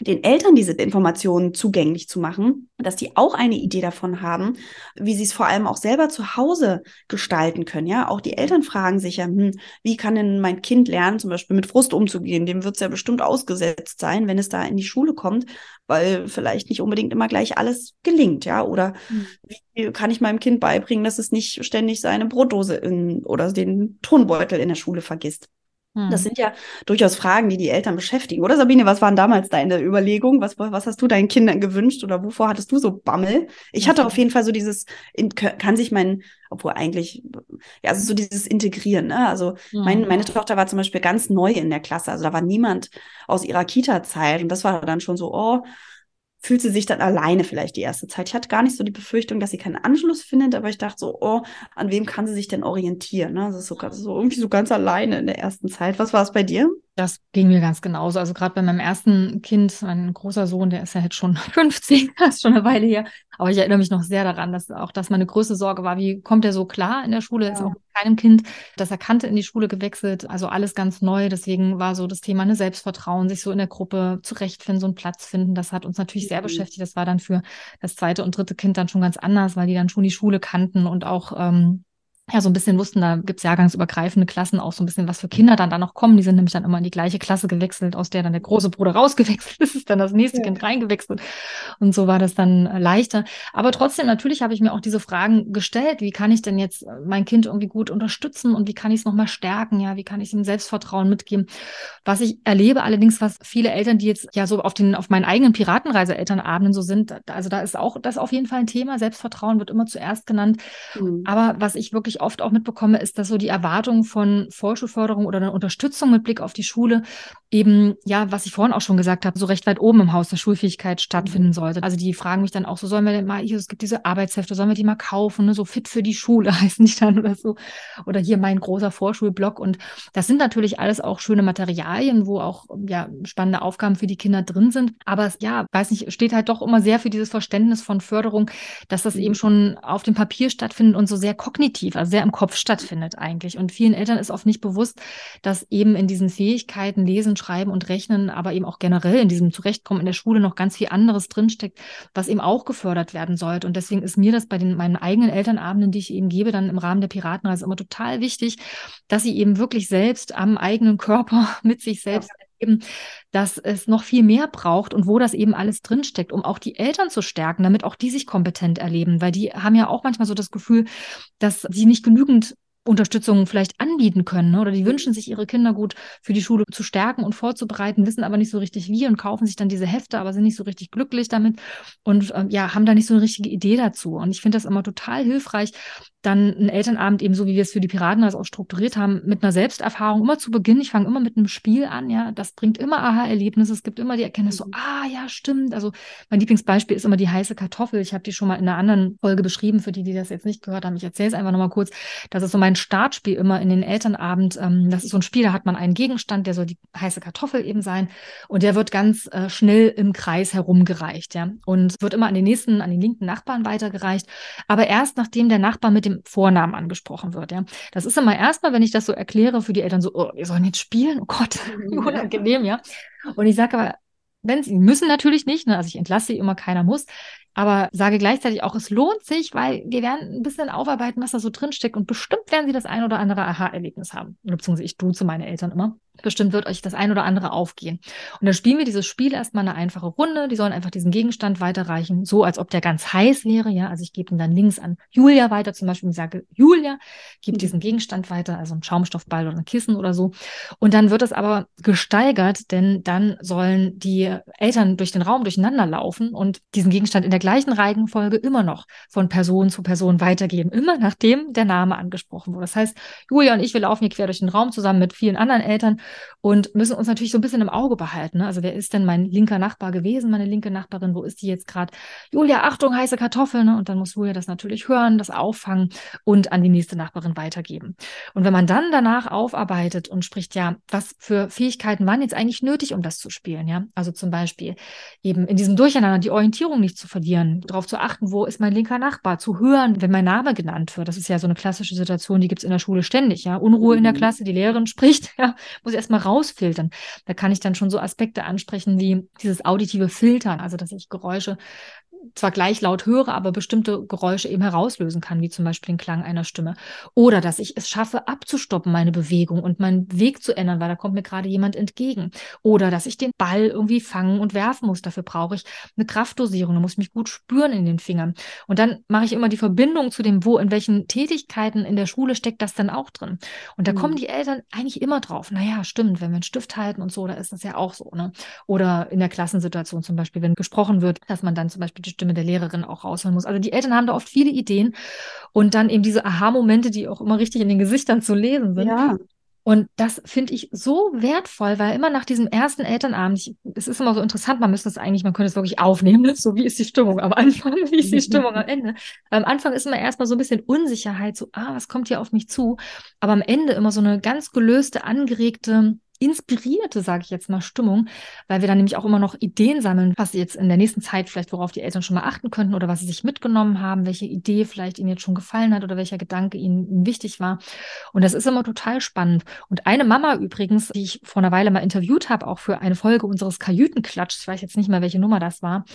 den Eltern diese Informationen zugänglich zu machen, dass die auch eine Idee davon haben, wie sie es vor allem auch selber zu Hause gestalten können. Ja, auch die Eltern fragen sich ja, hm, wie kann denn mein Kind lernen, zum Beispiel mit Frust umzugehen? Dem wird es ja bestimmt ausgesetzt sein, wenn es da in die Schule kommt, weil vielleicht nicht unbedingt immer gleich alles gelingt. Ja, oder mhm. wie kann ich meinem Kind beibringen, dass es nicht ständig seine Brotdose in, oder den Tonbeutel in der Schule vergisst? Das hm. sind ja durchaus Fragen, die die Eltern beschäftigen. Oder Sabine, was waren damals deine Überlegungen? Was, was hast du deinen Kindern gewünscht oder wovor hattest du so Bammel? Ich hatte auf jeden Fall so dieses, kann sich mein, obwohl eigentlich, ja, also so dieses Integrieren. Ne? Also mein, meine Tochter war zum Beispiel ganz neu in der Klasse. Also da war niemand aus ihrer Kita-Zeit. Und das war dann schon so, oh, fühlt sie sich dann alleine vielleicht die erste Zeit. Ich hatte gar nicht so die Befürchtung, dass sie keinen Anschluss findet, aber ich dachte so, oh, an wem kann sie sich denn orientieren? Ne? Das ist so, so irgendwie so ganz alleine in der ersten Zeit. Was war es bei dir? Das ging mir ganz genauso. Also gerade bei meinem ersten Kind, mein großer Sohn, der ist ja jetzt schon 15, das ist schon eine Weile her. Aber ich erinnere mich noch sehr daran, dass auch das meine größte Sorge war, wie kommt er so klar in der Schule? Ja. Ist auch mit keinem Kind, das er kannte, in die Schule gewechselt. Also alles ganz neu. Deswegen war so das Thema eine Selbstvertrauen, sich so in der Gruppe zurechtfinden, so einen Platz finden. Das hat uns natürlich sehr mhm. beschäftigt. Das war dann für das zweite und dritte Kind dann schon ganz anders, weil die dann schon die Schule kannten und auch ähm, ja so ein bisschen wussten, da gibt's jahrgangsübergreifende Klassen, auch so ein bisschen, was für Kinder dann da noch kommen. Die sind nämlich dann immer in die gleiche Klasse gewechselt, aus der dann der große Bruder rausgewechselt ist, ist dann das nächste ja. Kind reingewechselt. Und so war das dann äh, leichter. Aber trotzdem, natürlich habe ich mir auch diese Fragen gestellt. Wie kann ich denn jetzt äh, mein Kind irgendwie gut unterstützen und wie kann ich es nochmal stärken? Ja, wie kann ich ihm Selbstvertrauen mitgeben? Was ich erlebe allerdings, was viele Eltern, die jetzt ja so auf den, auf meinen eigenen Piratenreise-Elternabenden so sind, also da ist auch das auf jeden Fall ein Thema. Selbstvertrauen wird immer zuerst genannt. Mhm. Aber was ich wirklich oft auch mitbekomme, ist, dass so die Erwartung von Vorschulförderung oder einer Unterstützung mit Blick auf die Schule eben, ja, was ich vorhin auch schon gesagt habe, so recht weit oben im Haus der Schulfähigkeit stattfinden mhm. sollte. Also die fragen mich dann auch so, sollen wir denn mal, hier, es gibt diese Arbeitshefte, sollen wir die mal kaufen, ne? so fit für die Schule heißen die dann oder so. Oder hier mein großer Vorschulblock. Und das sind natürlich alles auch schöne Materialien, wo auch, ja, spannende Aufgaben für die Kinder drin sind. Aber es, ja, weiß nicht, steht halt doch immer sehr für dieses Verständnis von Förderung, dass das mhm. eben schon auf dem Papier stattfindet und so sehr kognitiv, also sehr im Kopf stattfindet eigentlich. Und vielen Eltern ist oft nicht bewusst, dass eben in diesen Fähigkeiten Lesen, Schreiben und Rechnen, aber eben auch generell in diesem Zurechtkommen in der Schule noch ganz viel anderes drinsteckt, was eben auch gefördert werden sollte. Und deswegen ist mir das bei den meinen eigenen Elternabenden, die ich eben gebe, dann im Rahmen der Piratenreise immer total wichtig, dass sie eben wirklich selbst am eigenen Körper mit sich selbst erleben, dass es noch viel mehr braucht und wo das eben alles drinsteckt, um auch die Eltern zu stärken, damit auch die sich kompetent erleben, weil die haben ja auch manchmal so das Gefühl, dass sie nicht genügend Unterstützung vielleicht anbieten können ne? oder die wünschen sich, ihre Kinder gut für die Schule zu stärken und vorzubereiten, wissen aber nicht so richtig wie und kaufen sich dann diese Hefte, aber sind nicht so richtig glücklich damit und äh, ja, haben da nicht so eine richtige Idee dazu. Und ich finde das immer total hilfreich, dann einen Elternabend eben so, wie wir es für die Piraten also auch strukturiert haben, mit einer Selbsterfahrung immer zu Beginn. Ich fange immer mit einem Spiel an, ja, das bringt immer Aha-Erlebnisse. Es gibt immer die Erkenntnis so, mhm. ah, ja, stimmt. Also mein Lieblingsbeispiel ist immer die heiße Kartoffel. Ich habe die schon mal in einer anderen Folge beschrieben, für die, die das jetzt nicht gehört haben. Ich erzähle es einfach nochmal kurz. Das ist so mein Startspiel immer in den Elternabend. Ähm, das ist so ein Spiel, da hat man einen Gegenstand, der soll die heiße Kartoffel eben sein. Und der wird ganz äh, schnell im Kreis herumgereicht, ja. Und wird immer an den nächsten, an den linken Nachbarn weitergereicht. Aber erst nachdem der Nachbar mit dem Vornamen angesprochen wird. Ja. Das ist immer erstmal, wenn ich das so erkläre für die Eltern, so, oh, wir sollen jetzt spielen, oh Gott, wie unangenehm, ja. Und ich sage aber, wenn sie müssen natürlich nicht, ne? also ich entlasse sie immer, keiner muss, aber sage gleichzeitig auch, es lohnt sich, weil wir werden ein bisschen aufarbeiten, was da so drinsteckt und bestimmt werden sie das ein oder andere Aha-Erlebnis haben. Beziehungsweise ich duze meine Eltern immer. Bestimmt wird euch das ein oder andere aufgehen. Und dann spielen wir dieses Spiel erstmal eine einfache Runde. Die sollen einfach diesen Gegenstand weiterreichen, so als ob der ganz heiß wäre. Ja, also ich gebe ihn dann links an Julia weiter, zum Beispiel, und sage, Julia, gib mhm. diesen Gegenstand weiter, also ein Schaumstoffball oder ein Kissen oder so. Und dann wird es aber gesteigert, denn dann sollen die Eltern durch den Raum durcheinander laufen und diesen Gegenstand in der gleichen Reihenfolge immer noch von Person zu Person weitergeben, immer nachdem der Name angesprochen wurde. Das heißt, Julia und ich, wir laufen hier quer durch den Raum zusammen mit vielen anderen Eltern und müssen uns natürlich so ein bisschen im Auge behalten. Ne? Also wer ist denn mein linker Nachbar gewesen, meine linke Nachbarin? Wo ist die jetzt gerade? Julia, Achtung, heiße Kartoffeln. Ne? Und dann muss Julia das natürlich hören, das auffangen und an die nächste Nachbarin weitergeben. Und wenn man dann danach aufarbeitet und spricht, ja, was für Fähigkeiten waren jetzt eigentlich nötig, um das zu spielen? Ja, also zum Beispiel eben in diesem Durcheinander die Orientierung nicht zu verlieren, darauf zu achten, wo ist mein linker Nachbar, zu hören, wenn mein Name genannt wird. Das ist ja so eine klassische Situation, die gibt es in der Schule ständig. Ja, Unruhe mhm. in der mhm. Klasse, die Lehrerin spricht, ja, muss ich erstmal rausfiltern. Da kann ich dann schon so Aspekte ansprechen wie dieses auditive Filtern, also dass ich Geräusche zwar gleich laut höre, aber bestimmte Geräusche eben herauslösen kann, wie zum Beispiel den Klang einer Stimme. Oder dass ich es schaffe, abzustoppen, meine Bewegung und meinen Weg zu ändern, weil da kommt mir gerade jemand entgegen. Oder dass ich den Ball irgendwie fangen und werfen muss. Dafür brauche ich eine Kraftdosierung. Da muss ich mich gut spüren in den Fingern. Und dann mache ich immer die Verbindung zu dem, wo, in welchen Tätigkeiten in der Schule steckt das dann auch drin. Und da mhm. kommen die Eltern eigentlich immer drauf. Naja, stimmt, wenn wir einen Stift halten und so, da ist das ja auch so. Ne? Oder in der Klassensituation zum Beispiel, wenn gesprochen wird, dass man dann zum Beispiel die Stimme der Lehrerin auch raushören muss. Also die Eltern haben da oft viele Ideen und dann eben diese Aha-Momente, die auch immer richtig in den Gesichtern zu lesen sind. Ja. Und das finde ich so wertvoll, weil immer nach diesem ersten Elternabend, ich, es ist immer so interessant, man müsste es eigentlich, man könnte es wirklich aufnehmen, so wie ist die Stimmung am Anfang, wie ist die Stimmung am Ende. Am Anfang ist immer erstmal so ein bisschen Unsicherheit, so, ah, was kommt hier auf mich zu? Aber am Ende immer so eine ganz gelöste, angeregte inspirierte, sage ich jetzt mal, Stimmung, weil wir dann nämlich auch immer noch Ideen sammeln, was jetzt in der nächsten Zeit vielleicht, worauf die Eltern schon mal achten könnten oder was sie sich mitgenommen haben, welche Idee vielleicht ihnen jetzt schon gefallen hat oder welcher Gedanke ihnen, wichtig war. Und das ist immer total spannend. Und eine Mama übrigens, die ich vor einer Weile mal interviewt habe, auch für eine Folge unseres Kajütenklatschs, ich weiß jetzt nicht mehr, welche Nummer das war,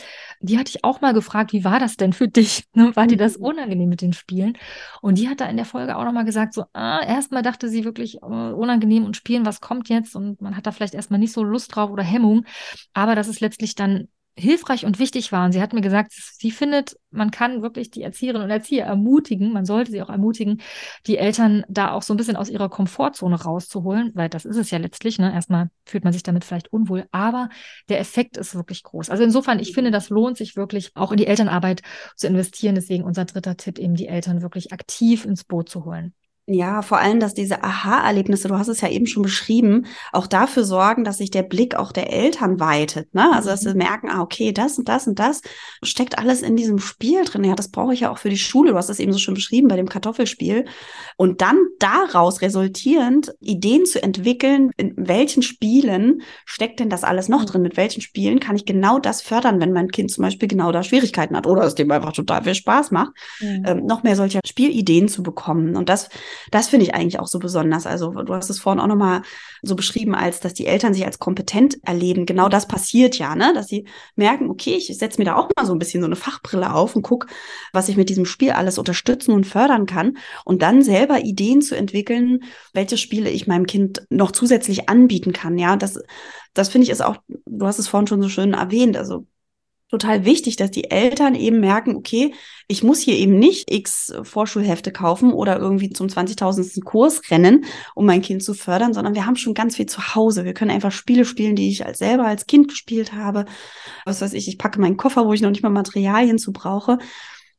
die hatte ich auch mal gefragt, wie war das denn für dich? Ne, war dir das mhm. unangenehm mit den Spielen? Und die hat da in der Folge auch nochmal gesagt, so, ah, erstmal dachte sie wirklich, uh, unangenehm und spielen, was kommt jetzt? Und man hat da vielleicht erstmal nicht so Lust drauf oder Hemmung. Aber das ist letztlich dann hilfreich und wichtig war. Und sie hat mir gesagt, sie findet, man kann wirklich die Erzieherinnen und Erzieher ermutigen, man sollte sie auch ermutigen, die Eltern da auch so ein bisschen aus ihrer Komfortzone rauszuholen, weil das ist es ja letztlich. Ne? Erstmal fühlt man sich damit vielleicht unwohl, aber der Effekt ist wirklich groß. Also insofern, ich finde, das lohnt sich wirklich auch in die Elternarbeit zu investieren. Deswegen unser dritter Tipp, eben die Eltern wirklich aktiv ins Boot zu holen. Ja, vor allem, dass diese Aha-Erlebnisse, du hast es ja eben schon beschrieben, auch dafür sorgen, dass sich der Blick auch der Eltern weitet. Ne? Also, dass sie mhm. merken, ah, okay, das und das und das steckt alles in diesem Spiel drin. Ja, das brauche ich ja auch für die Schule. Du hast es eben so schön beschrieben bei dem Kartoffelspiel. Und dann daraus resultierend Ideen zu entwickeln, in welchen Spielen steckt denn das alles noch drin? Mit welchen Spielen kann ich genau das fördern, wenn mein Kind zum Beispiel genau da Schwierigkeiten hat oder es dem einfach total viel Spaß macht, mhm. ähm, noch mehr solcher Spielideen zu bekommen. Und das das finde ich eigentlich auch so besonders. Also du hast es vorhin auch nochmal so beschrieben, als dass die Eltern sich als kompetent erleben. Genau das passiert ja, ne? Dass sie merken, okay, ich setze mir da auch mal so ein bisschen so eine Fachbrille auf und gucke, was ich mit diesem Spiel alles unterstützen und fördern kann. Und dann selber Ideen zu entwickeln, welche Spiele ich meinem Kind noch zusätzlich anbieten kann. Ja, das, das finde ich ist auch, du hast es vorhin schon so schön erwähnt. Also total wichtig, dass die Eltern eben merken, okay, ich muss hier eben nicht x Vorschulhefte kaufen oder irgendwie zum 20.000. Kurs rennen, um mein Kind zu fördern, sondern wir haben schon ganz viel zu Hause. Wir können einfach Spiele spielen, die ich als selber als Kind gespielt habe. Was weiß ich, ich packe meinen Koffer, wo ich noch nicht mal Materialien zu brauche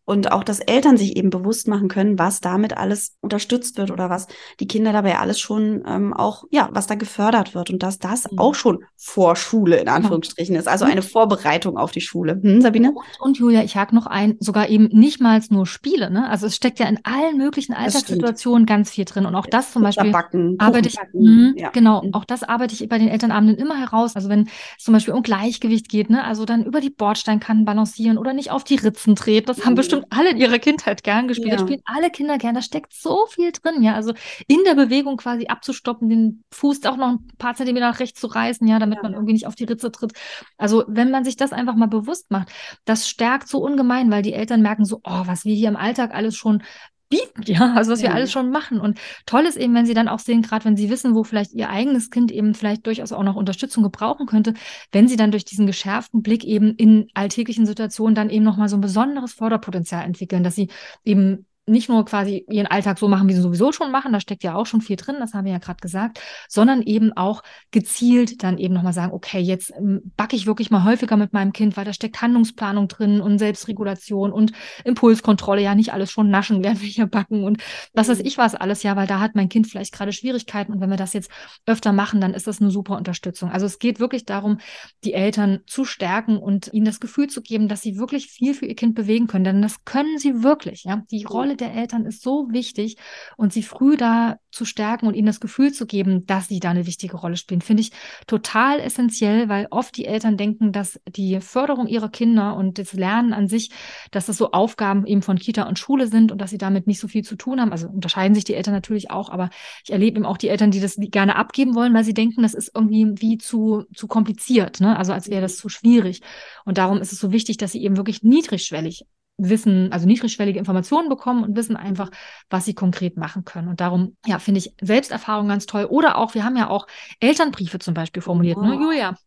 und auch, dass Eltern sich eben bewusst machen können, was damit alles unterstützt wird oder was die Kinder dabei alles schon ähm, auch, ja, was da gefördert wird und dass das mhm. auch schon Vorschule in Anführungsstrichen ist, also eine Vorbereitung auf die Schule. Hm, Sabine? Und, und Julia, ich hake noch ein, sogar eben nicht mal nur Spiele, ne? Also es steckt ja in allen möglichen Alltagssituationen ganz viel drin und auch das zum Beispiel Backen, arbeite ich, mh, ja. genau, mhm. auch das arbeite ich bei den Elternabenden immer heraus. Also wenn es zum Beispiel um Gleichgewicht geht, ne? Also dann über die Bordsteinkanten balancieren oder nicht auf die Ritzen treten, das haben mhm. bestimmt bestimmt alle in ihrer Kindheit gern gespielt. Ja. Das spielen alle Kinder gern. Da steckt so viel drin, ja. Also in der Bewegung quasi abzustoppen, den Fuß auch noch ein paar Zentimeter nach rechts zu reißen, ja, damit ja. man irgendwie nicht auf die Ritze tritt. Also wenn man sich das einfach mal bewusst macht, das stärkt so ungemein, weil die Eltern merken so, oh, was wir hier im Alltag alles schon bieten, ja, also was wir alles schon machen. Und toll ist eben, wenn sie dann auch sehen, gerade wenn sie wissen, wo vielleicht ihr eigenes Kind eben vielleicht durchaus auch noch Unterstützung gebrauchen könnte, wenn sie dann durch diesen geschärften Blick eben in alltäglichen Situationen dann eben nochmal so ein besonderes Förderpotenzial entwickeln, dass sie eben nicht nur quasi ihren Alltag so machen, wie sie sowieso schon machen, da steckt ja auch schon viel drin, das haben wir ja gerade gesagt, sondern eben auch gezielt dann eben nochmal sagen, okay, jetzt ähm, backe ich wirklich mal häufiger mit meinem Kind, weil da steckt Handlungsplanung drin und Selbstregulation und Impulskontrolle, ja nicht alles schon naschen, während wir hier backen und was weiß mhm. ich was alles, ja, weil da hat mein Kind vielleicht gerade Schwierigkeiten und wenn wir das jetzt öfter machen, dann ist das eine super Unterstützung. Also es geht wirklich darum, die Eltern zu stärken und ihnen das Gefühl zu geben, dass sie wirklich viel für ihr Kind bewegen können, denn das können sie wirklich, ja. Die Rolle der Eltern ist so wichtig und sie früh da zu stärken und ihnen das Gefühl zu geben, dass sie da eine wichtige Rolle spielen, finde ich total essentiell, weil oft die Eltern denken, dass die Förderung ihrer Kinder und das Lernen an sich, dass das so Aufgaben eben von Kita und Schule sind und dass sie damit nicht so viel zu tun haben. Also unterscheiden sich die Eltern natürlich auch, aber ich erlebe eben auch die Eltern, die das gerne abgeben wollen, weil sie denken, das ist irgendwie wie zu, zu kompliziert, ne? also als wäre das zu schwierig. Und darum ist es so wichtig, dass sie eben wirklich niedrigschwellig wissen, also niedrigschwellige Informationen bekommen und wissen einfach, was sie konkret machen können. Und darum, ja, finde ich Selbsterfahrung ganz toll. Oder auch, wir haben ja auch Elternbriefe zum Beispiel formuliert, oh. ne, Julia?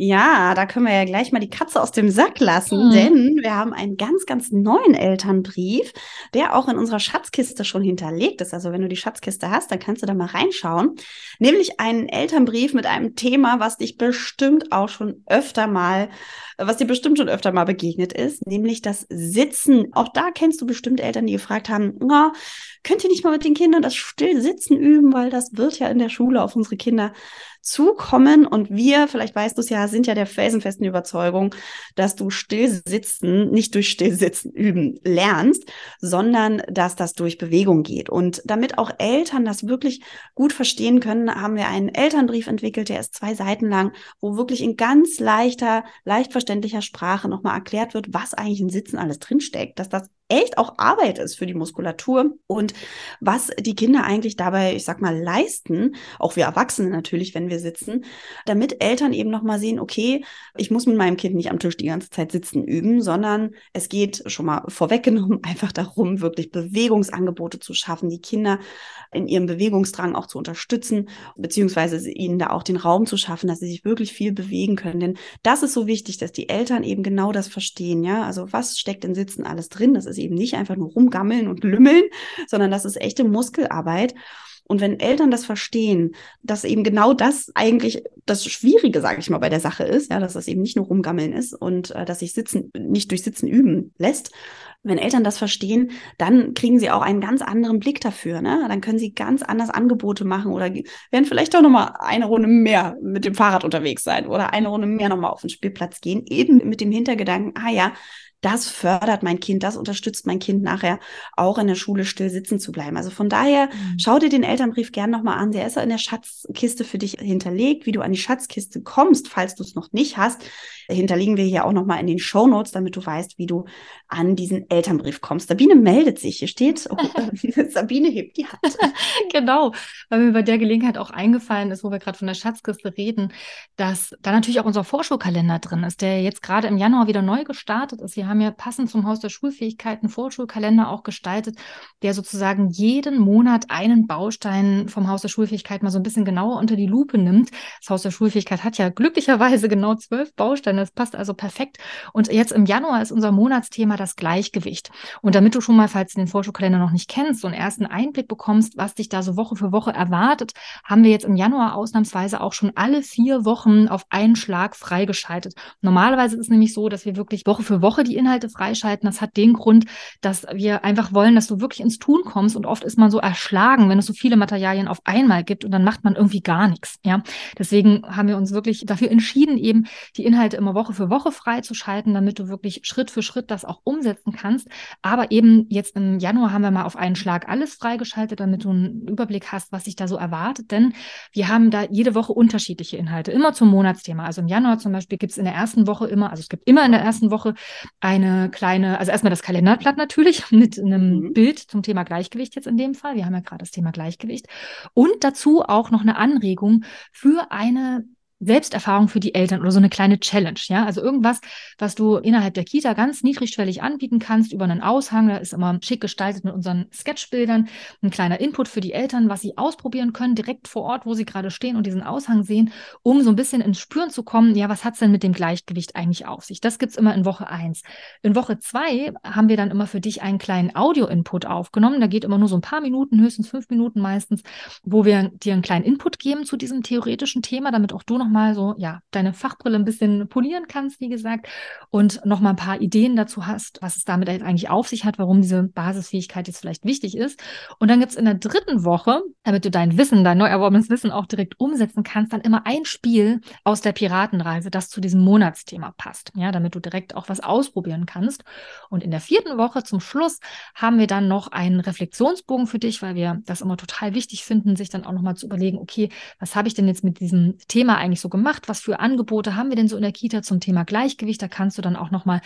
Ja, da können wir ja gleich mal die Katze aus dem Sack lassen, mhm. denn wir haben einen ganz, ganz neuen Elternbrief, der auch in unserer Schatzkiste schon hinterlegt ist. Also wenn du die Schatzkiste hast, dann kannst du da mal reinschauen. Nämlich einen Elternbrief mit einem Thema, was dich bestimmt auch schon öfter mal, was dir bestimmt schon öfter mal begegnet ist, nämlich das Sitzen. Auch da kennst du bestimmt Eltern, die gefragt haben, oh, könnt ihr nicht mal mit den Kindern das Stillsitzen üben, weil das wird ja in der Schule auf unsere Kinder zukommen. Und wir, vielleicht weißt du es ja, sind ja der felsenfesten Überzeugung, dass du Stillsitzen nicht durch Stillsitzen üben lernst, sondern dass das durch Bewegung geht. Und damit auch Eltern das wirklich gut verstehen können, haben wir einen Elternbrief entwickelt, der ist zwei Seiten lang, wo wirklich in ganz leichter, leicht verständlicher Sprache nochmal erklärt wird, was eigentlich in Sitzen alles drinsteckt, dass das echt auch Arbeit ist für die Muskulatur und was die Kinder eigentlich dabei, ich sag mal, leisten, auch wir Erwachsene natürlich, wenn wir sitzen, damit Eltern eben nochmal sehen, okay, ich muss mit meinem Kind nicht am Tisch die ganze Zeit sitzen üben, sondern es geht schon mal vorweggenommen einfach darum, wirklich Bewegungsangebote zu schaffen, die Kinder in ihrem Bewegungsdrang auch zu unterstützen, beziehungsweise ihnen da auch den Raum zu schaffen, dass sie sich wirklich viel bewegen können. Denn das ist so wichtig, dass die Eltern eben genau das verstehen, ja. Also was steckt in Sitzen alles drin? Das ist eben nicht einfach nur rumgammeln und lümmeln, sondern das ist echte Muskelarbeit. Und wenn Eltern das verstehen, dass eben genau das eigentlich das Schwierige, sage ich mal, bei der Sache ist, ja, dass das eben nicht nur rumgammeln ist und äh, dass sich Sitzen nicht durch Sitzen üben lässt. Wenn Eltern das verstehen, dann kriegen sie auch einen ganz anderen Blick dafür. Ne? Dann können sie ganz anders Angebote machen oder werden vielleicht auch nochmal eine Runde mehr mit dem Fahrrad unterwegs sein oder eine Runde mehr nochmal auf den Spielplatz gehen, eben mit dem Hintergedanken, ah ja, das fördert mein Kind, das unterstützt mein Kind nachher auch in der Schule still sitzen zu bleiben. Also von daher mhm. schau dir den Elternbrief gern nochmal an. Der ist ja in der Schatzkiste für dich hinterlegt, wie du an die Schatzkiste kommst, falls du es noch nicht hast. Hinterlegen wir hier auch nochmal in den Show Notes, damit du weißt, wie du an diesen Elternbrief kommst. Sabine meldet sich. Hier steht, oh, Sabine hebt die Hand. genau, weil mir bei der Gelegenheit auch eingefallen ist, wo wir gerade von der Schatzkiste reden, dass da natürlich auch unser Vorschulkalender drin ist, der jetzt gerade im Januar wieder neu gestartet ist. Haben ja passend zum Haus der Schulfähigkeiten Vorschulkalender auch gestaltet, der sozusagen jeden Monat einen Baustein vom Haus der Schulfähigkeit mal so ein bisschen genauer unter die Lupe nimmt. Das Haus der Schulfähigkeit hat ja glücklicherweise genau zwölf Bausteine. Das passt also perfekt. Und jetzt im Januar ist unser Monatsthema das Gleichgewicht. Und damit du schon mal, falls du den Vorschulkalender noch nicht kennst, so einen ersten Einblick bekommst, was dich da so Woche für Woche erwartet, haben wir jetzt im Januar ausnahmsweise auch schon alle vier Wochen auf einen Schlag freigeschaltet. Normalerweise ist es nämlich so, dass wir wirklich Woche für Woche die Inhalte freischalten. Das hat den Grund, dass wir einfach wollen, dass du wirklich ins Tun kommst und oft ist man so erschlagen, wenn es so viele Materialien auf einmal gibt und dann macht man irgendwie gar nichts. Ja, deswegen haben wir uns wirklich dafür entschieden, eben die Inhalte immer Woche für Woche freizuschalten, damit du wirklich Schritt für Schritt das auch umsetzen kannst. Aber eben jetzt im Januar haben wir mal auf einen Schlag alles freigeschaltet, damit du einen Überblick hast, was sich da so erwartet. Denn wir haben da jede Woche unterschiedliche Inhalte, immer zum Monatsthema. Also im Januar zum Beispiel gibt es in der ersten Woche immer, also es gibt immer in der ersten Woche eine kleine, also erstmal das Kalenderblatt natürlich mit einem mhm. Bild zum Thema Gleichgewicht jetzt in dem Fall. Wir haben ja gerade das Thema Gleichgewicht. Und dazu auch noch eine Anregung für eine Selbsterfahrung für die Eltern oder so eine kleine Challenge, ja. Also irgendwas, was du innerhalb der Kita ganz niedrigschwellig anbieten kannst über einen Aushang. Da ist immer schick gestaltet mit unseren Sketchbildern. Ein kleiner Input für die Eltern, was sie ausprobieren können, direkt vor Ort, wo sie gerade stehen und diesen Aushang sehen, um so ein bisschen ins Spüren zu kommen. Ja, was hat's denn mit dem Gleichgewicht eigentlich auf sich? Das gibt's immer in Woche eins. In Woche zwei haben wir dann immer für dich einen kleinen Audio-Input aufgenommen. Da geht immer nur so ein paar Minuten, höchstens fünf Minuten meistens, wo wir dir einen kleinen Input geben zu diesem theoretischen Thema, damit auch du noch nochmal so, ja, deine Fachbrille ein bisschen polieren kannst, wie gesagt, und nochmal ein paar Ideen dazu hast, was es damit eigentlich auf sich hat, warum diese Basisfähigkeit jetzt vielleicht wichtig ist. Und dann gibt es in der dritten Woche, damit du dein Wissen, dein neu erworbenes Wissen auch direkt umsetzen kannst, dann immer ein Spiel aus der Piratenreise, das zu diesem Monatsthema passt, ja, damit du direkt auch was ausprobieren kannst. Und in der vierten Woche zum Schluss haben wir dann noch einen Reflexionsbogen für dich, weil wir das immer total wichtig finden, sich dann auch nochmal zu überlegen, okay, was habe ich denn jetzt mit diesem Thema eigentlich eigentlich so gemacht? Was für Angebote haben wir denn so in der Kita zum Thema Gleichgewicht? Da kannst du dann auch nochmal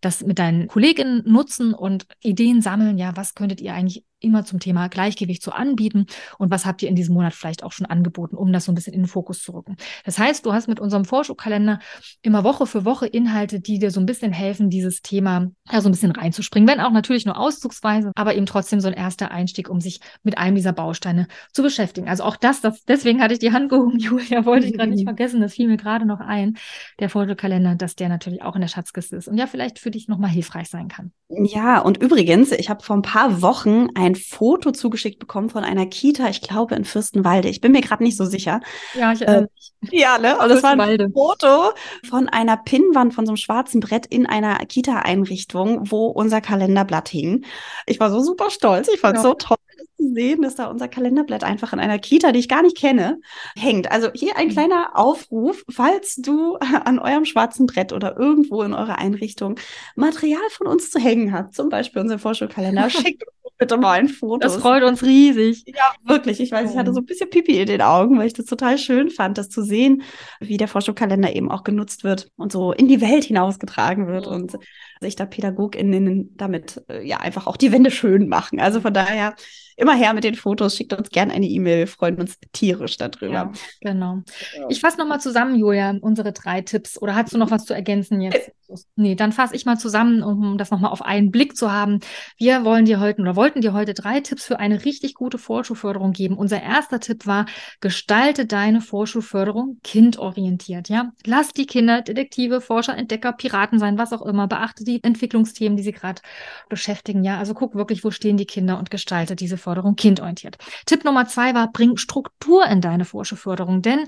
das mit deinen Kolleginnen nutzen und Ideen sammeln. Ja, was könntet ihr eigentlich immer zum Thema Gleichgewicht zu anbieten und was habt ihr in diesem Monat vielleicht auch schon angeboten, um das so ein bisschen in den Fokus zu rücken. Das heißt, du hast mit unserem Vorschubkalender immer Woche für Woche Inhalte, die dir so ein bisschen helfen, dieses Thema ja, so ein bisschen reinzuspringen, wenn auch natürlich nur auszugsweise, aber eben trotzdem so ein erster Einstieg, um sich mit einem dieser Bausteine zu beschäftigen. Also auch das, das deswegen hatte ich die Hand gehoben, Julia, wollte ich gerade nicht vergessen, das fiel mir gerade noch ein, der Vorschubkalender, dass der natürlich auch in der Schatzkiste ist und ja vielleicht für dich nochmal hilfreich sein kann. Ja, und übrigens, ich habe vor ein paar Wochen ein Foto zugeschickt bekommen von einer Kita, ich glaube in Fürstenwalde. Ich bin mir gerade nicht so sicher. Ja, ich erinnere mich. Äh, ja, ne? Und das war ein Foto von einer Pinnwand von so einem schwarzen Brett in einer Kita-Einrichtung, wo unser Kalenderblatt hing. Ich war so super stolz. Ich fand es ja. so toll zu sehen, dass da unser Kalenderblatt einfach in einer Kita, die ich gar nicht kenne, hängt. Also hier ein mhm. kleiner Aufruf, falls du an eurem schwarzen Brett oder irgendwo in eurer Einrichtung Material von uns zu hängen habt, zum Beispiel unser Vorschulkalender, schickt bitte mal ein Foto. Das freut uns riesig. Ja, wirklich. Ich weiß, ich hatte so ein bisschen Pipi in den Augen, weil ich das total schön fand, das zu sehen, wie der Vorschulkalender eben auch genutzt wird und so in die Welt hinausgetragen wird und sich da PädagogInnen damit äh, ja einfach auch die Wände schön machen. Also von daher immer her mit den Fotos, schickt uns gerne eine E-Mail, wir freuen uns tierisch darüber. Ja, genau. Ich fasse nochmal zusammen, Julia, unsere drei Tipps. Oder hast du noch was zu ergänzen jetzt? Nee, dann fasse ich mal zusammen, um das nochmal auf einen Blick zu haben. Wir wollen dir heute oder wollten dir heute drei Tipps für eine richtig gute Vorschulförderung geben. Unser erster Tipp war, gestalte deine Vorschulförderung kindorientiert. Ja, lass die Kinder Detektive, Forscher, Entdecker, Piraten sein, was auch immer. Beachte die Entwicklungsthemen, die sie gerade beschäftigen. Ja, also guck wirklich, wo stehen die Kinder und gestalte diese Förderung kindorientiert. Tipp Nummer zwei war, bring Struktur in deine Vorschulförderung, denn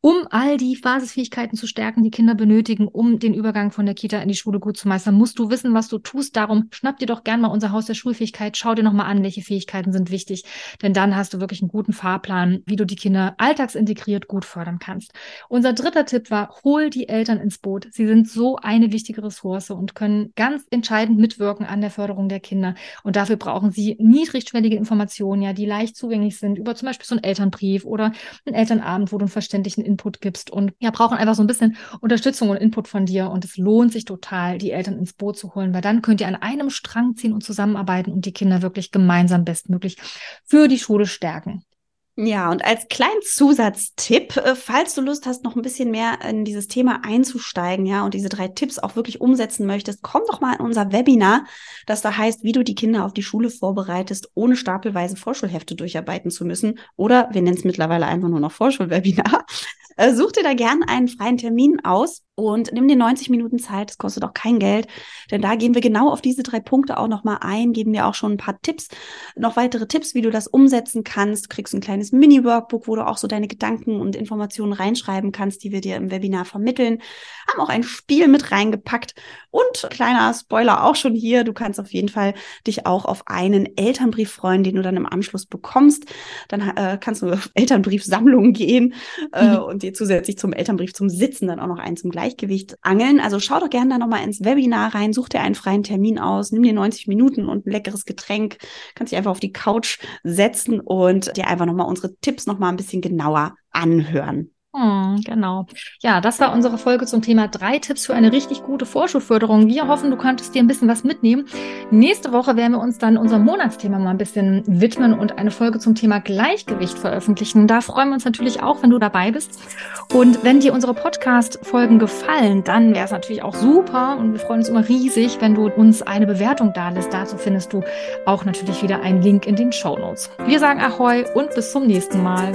um all die Basisfähigkeiten zu stärken, die Kinder benötigen, um den Übergang von der Kita in die Schule gut zu meistern, musst du wissen, was du tust. Darum schnapp dir doch gern mal unser Haus der Schulfähigkeit, schau dir nochmal an, welche Fähigkeiten sind wichtig, denn dann hast du wirklich einen guten Fahrplan, wie du die Kinder alltagsintegriert gut fördern kannst. Unser dritter Tipp war, hol die Eltern ins Boot. Sie sind so eine wichtige Ressource und können ganz entscheidend mitwirken an der Förderung der Kinder. Und dafür brauchen sie niedrigschwellige Informationen, ja, die leicht zugänglich sind, über zum Beispiel so einen Elternbrief oder einen Elternabend, wo du einen verständlichen Input gibst und ja, brauchen einfach so ein bisschen Unterstützung und Input von dir. Und es lohnt sich total, die Eltern ins Boot zu holen, weil dann könnt ihr an einem Strang ziehen und zusammenarbeiten und die Kinder wirklich gemeinsam bestmöglich für die Schule stärken. Ja, und als kleinen Zusatztipp, äh, falls du Lust hast, noch ein bisschen mehr in dieses Thema einzusteigen, ja, und diese drei Tipps auch wirklich umsetzen möchtest, komm doch mal in unser Webinar, das da heißt, wie du die Kinder auf die Schule vorbereitest, ohne stapelweise Vorschulhefte durcharbeiten zu müssen. Oder wir nennen es mittlerweile einfach nur noch Vorschulwebinar. Äh, such dir da gern einen freien Termin aus und nimm dir 90 Minuten Zeit. Das kostet auch kein Geld, denn da gehen wir genau auf diese drei Punkte auch nochmal ein, geben dir auch schon ein paar Tipps, noch weitere Tipps, wie du das umsetzen kannst. Du kriegst ein kleines Mini-Workbook, wo du auch so deine Gedanken und Informationen reinschreiben kannst, die wir dir im Webinar vermitteln. Haben auch ein Spiel mit reingepackt und kleiner Spoiler auch schon hier. Du kannst auf jeden Fall dich auch auf einen Elternbrief freuen, den du dann im Anschluss bekommst. Dann äh, kannst du auf Elternbriefsammlungen gehen äh, mhm. und dir zusätzlich zum Elternbrief zum Sitzen dann auch noch einen zum Gleichgewicht angeln. Also schau doch gerne da nochmal ins Webinar rein, such dir einen freien Termin aus, nimm dir 90 Minuten und ein leckeres Getränk, kannst dich einfach auf die Couch setzen und dir einfach nochmal unsere Tipps nochmal ein bisschen genauer anhören. Hm, genau. Ja, das war unsere Folge zum Thema drei Tipps für eine richtig gute Vorschulförderung. Wir hoffen, du konntest dir ein bisschen was mitnehmen. Nächste Woche werden wir uns dann unserem Monatsthema mal ein bisschen widmen und eine Folge zum Thema Gleichgewicht veröffentlichen. Da freuen wir uns natürlich auch, wenn du dabei bist. Und wenn dir unsere Podcast-Folgen gefallen, dann wäre es natürlich auch super und wir freuen uns immer riesig, wenn du uns eine Bewertung da lässt. Dazu findest du auch natürlich wieder einen Link in den Show Notes. Wir sagen Ahoi und bis zum nächsten Mal.